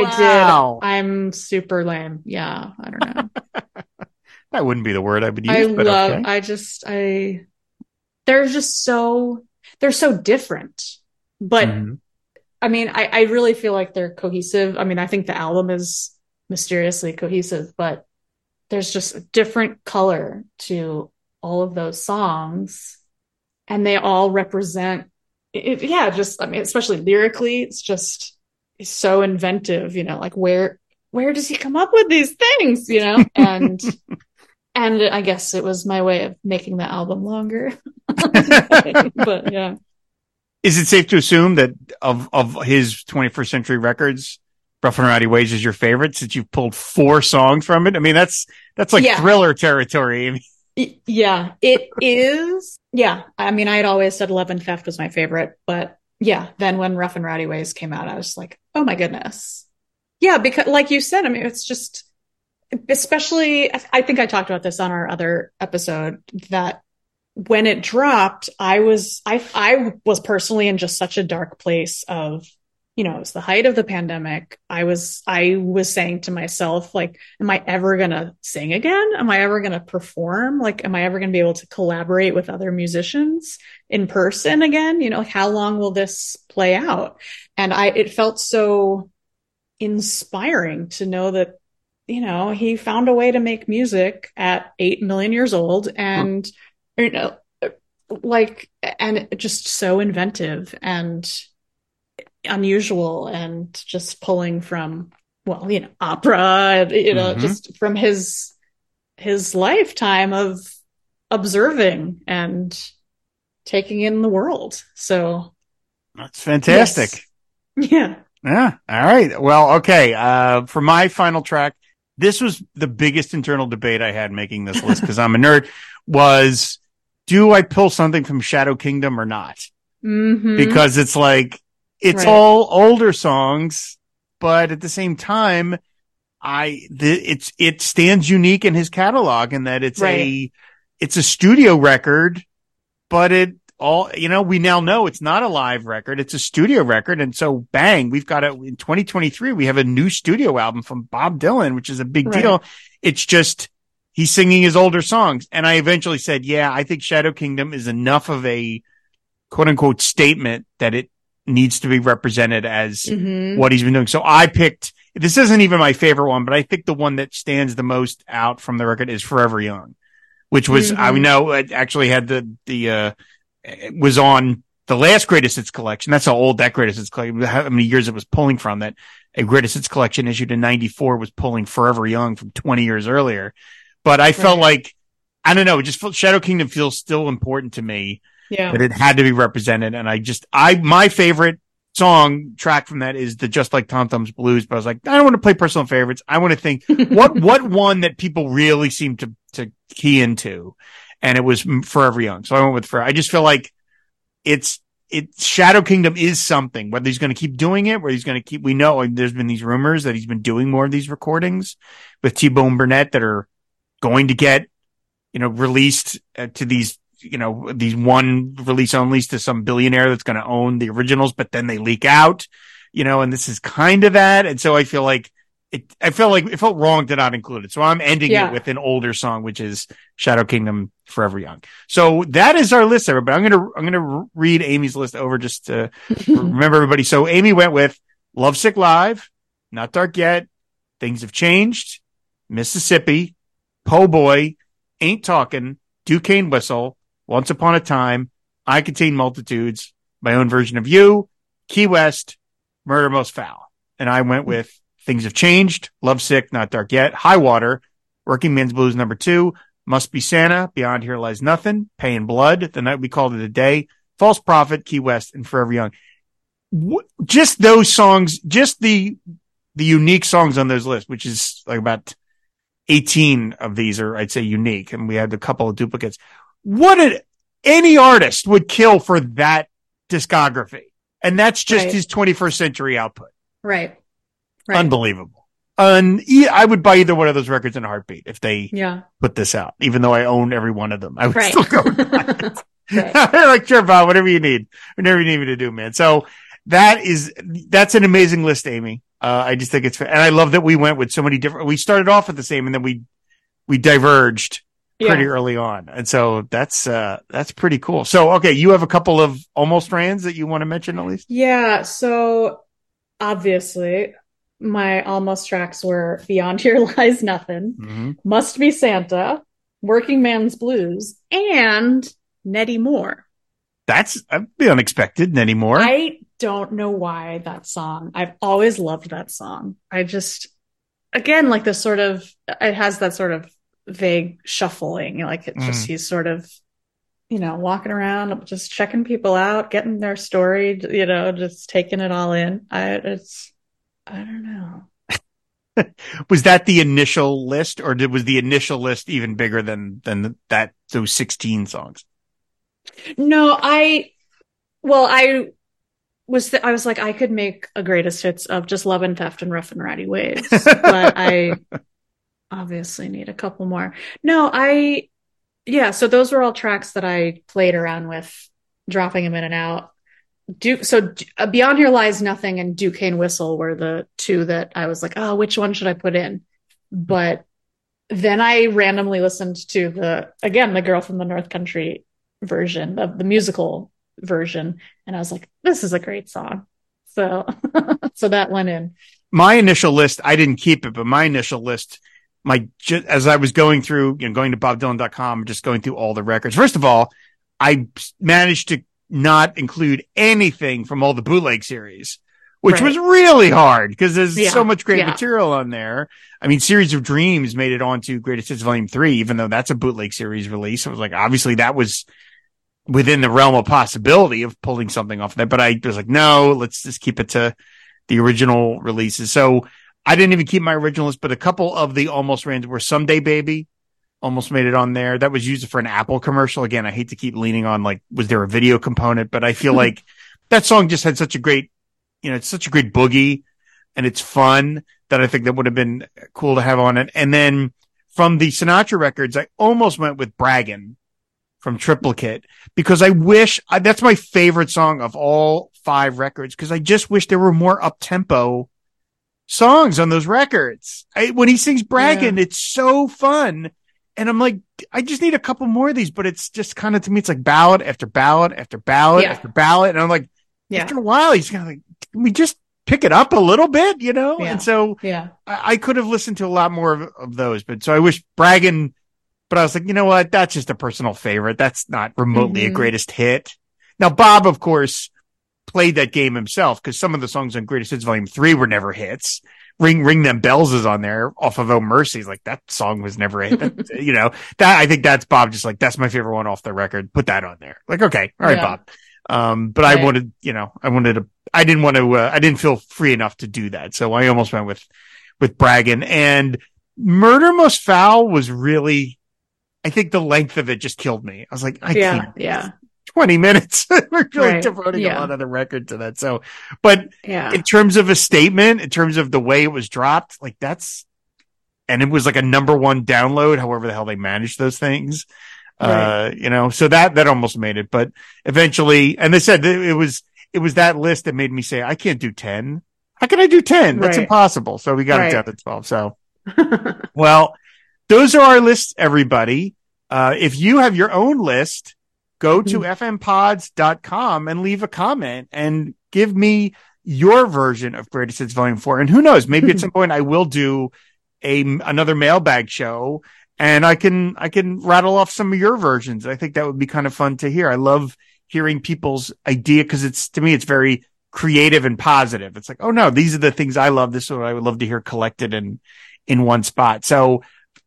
did. I'm super lame. Yeah, I don't know. That wouldn't be the word I would use, I but love. okay. I just. I. They're just so. They're so different, but Mhm. I mean, I I really feel like they're cohesive. I mean, I think the album is mysteriously cohesive, but there's just a different color to all of those songs, and they all represent. It, yeah, just I mean, especially lyrically, it's just it's so inventive. You know, like where where does he come up with these things? You know, and and I guess it was my way of making the album longer. but yeah, Is it safe to assume that of, of his 21st century records, Rough and Rowdy Ways is your favorite since you've pulled four songs from it? I mean, that's, that's like Yeah. thriller territory. Yeah, it is. Yeah, I mean, I had always said Love and Theft was my favorite, but yeah, then when Rough and Rowdy Ways came out, I was like, oh my goodness. Yeah, because like you said, I mean, it's just, especially, I think I talked about this on our other episode that when it dropped, I was, I, I was personally in just such a dark place of, you know, it was the height of the pandemic. I was, I was saying to myself, like, am I ever going to sing again? Am I ever going to perform? Like, am I ever going to be able to collaborate with other musicians in person again? You know, how long will this play out? And I, it felt so inspiring to know that, you know, he found a way to make music at 8 million years old and, you know, like, and just so inventive and unusual and just pulling from, well, you know, opera, you know, Mhm. just from his, his lifetime of observing and taking in the world. So, that's fantastic. yes. yeah. Yeah. All right. Well, okay. Uh, for my final track, this was the biggest internal debate I had making this list because I'm a nerd was do I pull something from Shadow Kingdom or not? Mhm. Because it's like, it's Right. all older songs, but at the same time, I, the, it's, it stands unique in his catalog in that it's a, it's a studio record, but it all, you know, we now know it's not a live record. It's a studio record. And so bang, we've got it in 2023. We have a new studio album from Bob Dylan, which is a big Right. deal. It's just, he's singing his older songs. And I eventually said, yeah, I think Shadow Kingdom is enough of a quote unquote statement that it needs to be represented as Mhm. what he's been doing. So I picked, this isn't even my favorite one, but I think the one that stands the most out from the record is Forever Young, which was, I Mhm. know it actually had the, the, uh, was on the last greatest hits collection. That's how old that greatest hits collection, how many years it was pulling from that a greatest hits collection issued in 94 was pulling Forever Young from 20 years earlier. But I felt like, I don't know, it just felt Shadow Kingdom feels still important to me Yeah. that it had to be represented. And I just, I, my favorite song track from that is the Just Like Tom Thumb's Blues. But I was like, I don't want to play personal favorites. I want to think what, what one that people really seem to, to key into. And it was Forever Young. So I went with Forever. I just feel like it's it Shadow Kingdom is something. Whether he's going to keep doing it, whether he's going to keep, we know like, there's been these rumors that he's been doing more of these recordings with T Bone Burnett that are going to get, you know, released uh, to these, you know, these one release onlys to some billionaire that's going to own the originals, but then they leak out, you know, and this is kind of that. And so I feel like it, I felt like it felt wrong to not include it. So I'm ending Yeah. it with an older song, which is Shadow Kingdom Forever Young. So that is our list, everybody. I'm going to, I'm going to read Amy's list over just to remember everybody. So Amy went with Lovesick Live, Not Dark Yet, Things Have Changed, Mississippi, Po Boy, Ain't Talking, Duquesne Whistle, Once Upon a Time, I Contain Multitudes, My Own Version of You, Key West, Murder Most Foul. And I went with Things Have Changed, Lovesick, Not Dark Yet, High Water, Working Man's Blues number two, Must Be Santa, Beyond Here Lies Nothing, Pay in Blood, The Night We Called It a Day, False Prophet, Key West, and Forever Young. Just those songs, just the, the unique songs on those lists, which is like about 18 of these are, I'd say unique. And we had a couple of duplicates. What an, any artist would kill for that discography. And that's just Right. his 21st century output. Right. Right. Unbelievable. Un- I would buy either one of those records in a heartbeat if they Yeah. put this out, even though I own every one of them. I would Right. still go. Like, sure, Bob, whatever you need, whatever you need me to do, man. So that is, that's an amazing list, Amy. Uh, I just think it's, and I love that we went with so many different, we started off with the same and then we, we diverged pretty Yeah. early on. And so that's, uh, that's pretty cool. So, okay, you have a couple of almost strands that you want to mention at least? Yeah, so obviously my almost tracks were Beyond Here Lies Nothing, Mm-hmm. Must Be Santa, Working Man's Blues, and Nettie Moore. That's a bit unexpected anymore. I don't know why that song. I've always loved that song. I just, again, like this sort of, it has that sort of vague shuffling. Like it's just, mm. he's sort of, you know, walking around, just checking people out, getting their story, you know, just taking it all in. I, it's, I don't know. was that the initial list or did, was the initial list even bigger than, than that, those 16 songs? No, I, well, I was, th- I was like, I could make a greatest hits of just love and theft and rough and ratty waves, but I obviously need a couple more. No, I, yeah, so those were all tracks that I played around with, dropping them in and out. Duke, so uh, Beyond Here Lies Nothing and Duquesne Whistle were the two that I was like, oh, which one should I put in? But then I randomly listened to the, again, the Girl from the North Country version of the musical version, and I was like, this is a great song. So, so that went in. my initial list, I didn't keep it, but my initial list, my, ju- as I was going through, you know, going to bobdylan.com, just going through all the records. First of all, I managed to not include anything from all the bootleg series, which Right. was really hard because there's Yeah, so much great yeah. material on there. I mean, Series of Dreams made it onto Greatest Hits Volume 3, even though that's a bootleg series release. I was like, obviously that was within the realm of possibility of pulling something off that, but I was like, no, let's just keep it to the original releases. So I didn't even keep my original list, but a couple of the almost ran were Someday Baby almost made it on there. That was used for an Apple commercial. Again, I hate to keep leaning on like, was there a video component? But I feel like that song just had such a great, you know, it's such a great boogie and it's fun that I think that would have been cool to have on it. And then from the Sinatra records, I almost went with Braggin from Triplicate because I wish I, that's my favorite song of all five records because I just wish there were more up tempo songs on those records. I, when he sings Braggin, it's so fun. And I'm like, I just need a couple more of these, but it's just kind of to me, it's like ballad after ballad after ballad Yeah. after ballad. And I'm like, Yeah. after a while, he's kind of like, can we just pick it up a little bit, you know? Yeah. And so Yeah. I, I could have listened to a lot more of, of those, but so I wish Braggin, but I was like, you know what? That's just a personal favorite. That's not remotely a Mhm. greatest hit. Now, Bob, of course, played that game himself because some of the songs on Greatest Hits Volume 3 were never hits. Ring, Ring Them Bells is on there off of Oh Mercy's. Like that song was never a hit. You know, that I think that's Bob just like, that's my favorite one off the record. Put that on there. Like, okay. All right, Yeah. Bob. Um, but I wanted, you know, I wanted to, I didn't want to, uh, I didn't feel free enough to do that. So I almost went with, with Braggin and Murder Most Foul was really, I think the length of it just killed me. I was like, I yeah. can't, Yeah. 20 minutes. We're really Right. devoting a lot of the record to that. So, but Yeah. in terms of a statement, in terms of the way it was dropped, like that's, and it was like a number one download, however the hell they managed those things. Uh, you know, so that, that almost made it, but eventually, and they said it was, it was that list that made me say, I can't do 10. How can I do 10? That's Right. impossible. So we got Right. it down to 12. So, well, those are our lists, everybody. Uh, if you have your own list, go to fmpods.com and leave a comment and give me your version of Greatest Hits Volume 4. And who knows, maybe at some point I will do a, another mailbag show and I can, I can rattle off some of your versions. I think that would be kind of fun to hear. I love hearing people's idea because it's, to me, it's very creative and positive. It's like, oh no, these are the things I love. This is what I would love to hear collected in, in one spot. So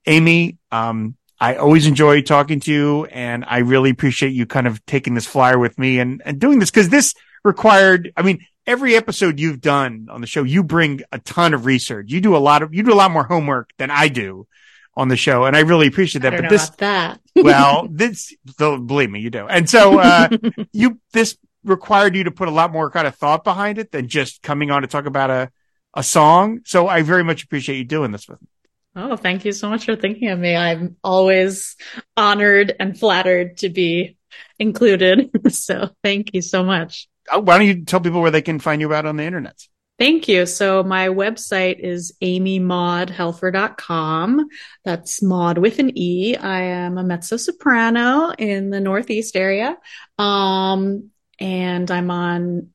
Amy, um, I always enjoy talking to you and I really appreciate you kind of taking this flyer with me and, and doing this because this required, I mean, every episode you've done on the show, you bring a ton of research. You do a lot of, you do a lot more homework than I do on the show. And I really appreciate that. But this, about that. well, this, believe me, you do. And so, uh, you, this required you to put a lot more kind of thought behind it than just coming on to talk about a, a song. So I very much appreciate you doing this with me. Oh, thank you so much for thinking of me. I'm always honored and flattered to be included. So thank you so much. Uh, Why don't you tell people where they can find you out on the internet? Thank you. So my website is amymaudhelfer.com. That's Maud with an E. I am a mezzo soprano in the Northeast area. Um, and I'm on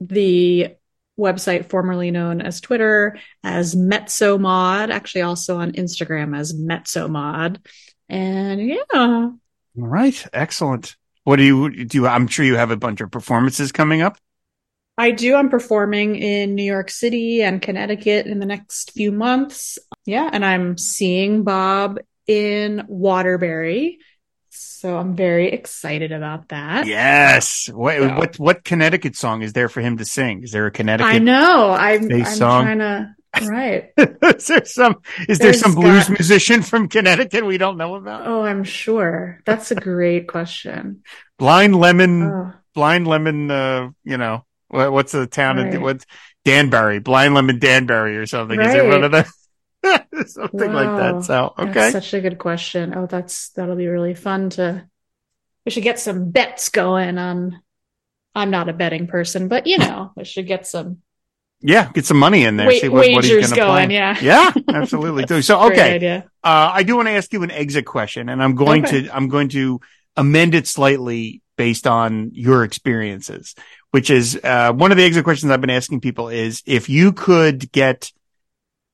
the website formerly known as Twitter as Mezzo Mod, actually also on Instagram as Mezzo Mod. And yeah, All right. Excellent. What do you do? I'm sure you have a bunch of performances coming up. I do. I'm performing in New York City and Connecticut in the next few months. Yeah, and I'm seeing Bob in Waterbury. So I'm very excited about that. Yes. What, Yeah. what, what Connecticut song is there for him to sing? Is there a Connecticut? know. I'm, I'm song. trying to, right. is there some, is there some blues got- musician from Connecticut we don't know about? Oh, I'm sure. That's a great question. Blind Lemon, Oh, Blind Lemon, uh, you know, what, what's the town? Right. Of, what's Danbury, Blind Lemon Danbury or something? Is it one of the, something like that? So, okay. that's such a good question. Oh, that's, that'll be really fun to, we should get some bets going on. I'm not a betting person, but you know, we should get some yeah. Get some money in there. Wa- see what, what he's wagers going to going, play. yeah. Yeah, absolutely. do. So, okay. Uh, I do want to ask you an exit question and I'm going Okay. to, I'm going to amend it slightly based on your experiences, which is, uh, one of the exit questions I've been asking people is if you could get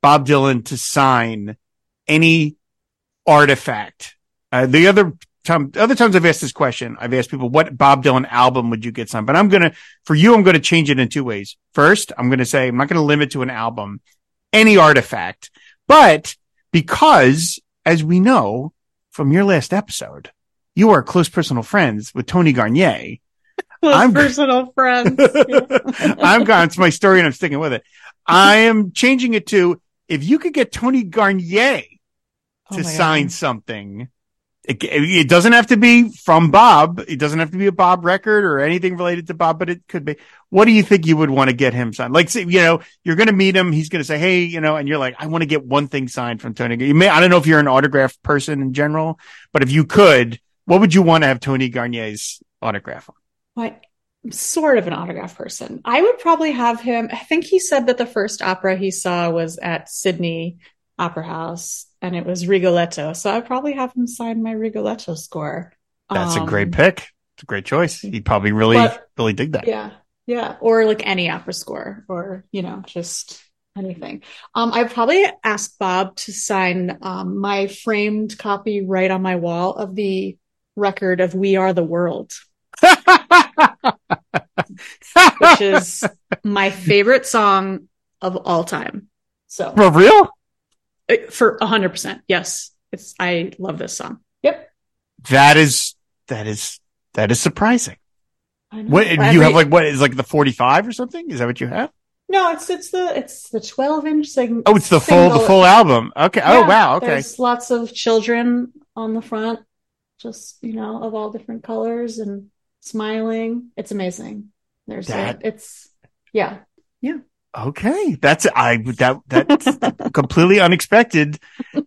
Bob Dylan to sign any artifact, uh, the other time, other times I've asked this question, I've asked people, what Bob Dylan album would you get signed? But I'm going to, for you, I'm going to change it in two ways. First, I'm going to say, I'm not going to limit to an album, any artifact, but because as we know from your last episode, you are close personal friends with Tony Garnier. Close I'm- personal friends. I'm gone. It's my story and I'm sticking with it. I am changing it to if you could get Tony Garnier Oh to my sign God. something. It, it doesn't have to be from Bob. It doesn't have to be a Bob record or anything related to Bob, but it could be. What do you think you would want to get him signed? Like, say, you know, you're going to meet him. He's going to say, Hey, you know, and you're like, I want to get one thing signed from Tony. You may, I don't know if you're an autograph person in general, but if you could, what would you want to have Tony Garnier's autograph on? I'm sort of an autograph person. I would probably have him. I think he said that the first opera he saw was at Sydney Opera House and it was Rigoletto. So I'd probably have him sign my Rigoletto score. That's a Um, great pick. It's a great choice. He'd probably really, But- really dig that. Yeah. Yeah. Or like any opera score or, you know, just anything. Um, I'd probably ask Bob to sign, um, my framed copy right on my wall of the record of We Are the World, which is my favorite song of all time. So For real? uh, for a hundred percent. Yes. It's, I love this song. Yep. That is, that is, that is surprising. What you have like what is like the 45 or something? Is that what you have? no, it's, it's the, it's the 12 inch thing. Oh, it's the full, the full album. Okay. oh, wow. Okay. There's lots of children on the front, just, you know, of all different colors. And smiling. It's amazing. There's That- a, it's yeah. Yeah. Okay, that's I that that's completely unexpected.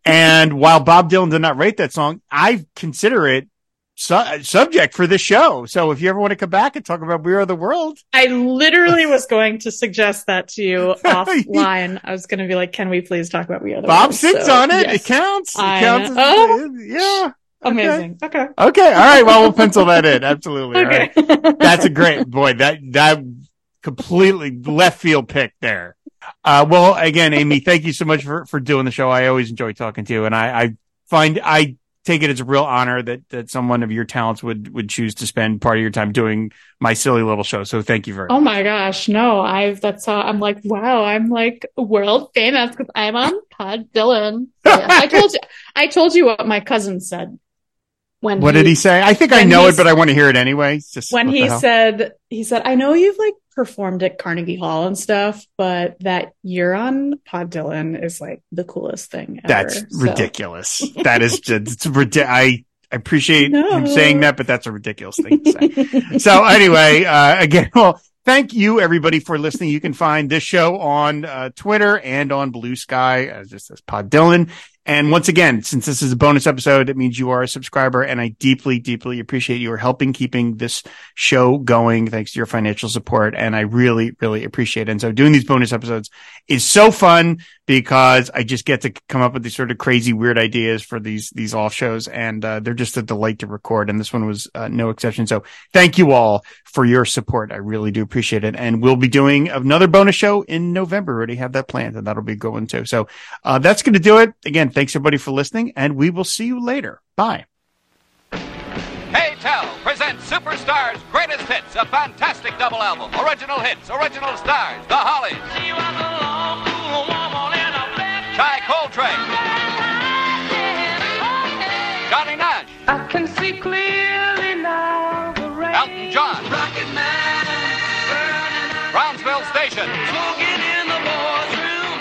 And while Bob Dylan did not write that song, I consider it su- subject for this show. So if you ever want to come back and talk about We Are the World, I literally was going to suggest that to you offline. I was going to be like, "Can we please talk about We Are the Bob World?" sings So, on it. yes. It counts. It I counts. as- know. yeah. Amazing. Okay. Okay. All right. Well, we'll pencil that in. Absolutely. Okay. right. That's a great boy. That that completely left field pick there. Uh, well, again, Amy, thank you so much for for doing the show. I always enjoy talking to you, and I, I find I take it as a real honor that that someone of your talents would would choose to spend part of your time doing my silly little show. So thank you very much. Oh much. my gosh, no! I've that's how I'm like, wow, I'm like world famous because I'm on Pod Dylan. Yeah, I told you, I told you what my cousin said when What did he say? I think I know it, but I want to hear it anyway. Just when he said he said I know you've like performed at Carnegie Hall and stuff, but that you're on Pod Dylan is like the coolest thing ever. That's So- ridiculous. that is just it's ridiculous. I I appreciate No. him saying that, but that's a ridiculous thing to say. so anyway, uh, again, well, thank you everybody for listening. You can find this show on uh, Twitter and on Blue Sky as just as Pod Dylan. And once again, since this is a bonus episode, it means you are a subscriber and I deeply, deeply appreciate you helping keeping this show going thanks to your financial support. And I really, really appreciate it. And so doing these bonus episodes is so fun because I just get to come up with these sort of crazy, weird ideas for these, these off shows. And, uh, they're just a delight to record. And this one was uh, no exception. So thank you all for your support. I really do appreciate it. And we'll be doing another bonus show in November. Already have that planned and that'll be going too. So, uh, that's going to do it. Again, thanks everybody for listening and we will see you later. Bye. K-tel presents Superstars Greatest Hits, a fantastic double album. Original hits, original stars, The Hollies, Chi Coltrane, Johnny Nash, I can see clearly now the rain. Elton John, Rocket Man, Brownsville Station.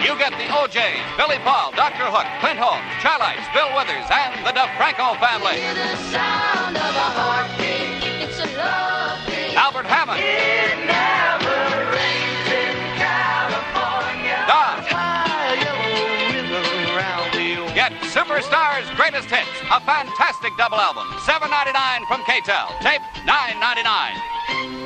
You get the O'Jays, Billy Paul, Dr. Hook, Clint Holmes, Chi-Lites, Bill Withers, and the DeFranco family. the sound of a heartbeat. It's a love. Albert Hammond, It never rains in California. Dawn. High yellow ribbon round the Get Superstars Greatest Hits, a fantastic double album. $7.99 from K-tel. Tape $9.99.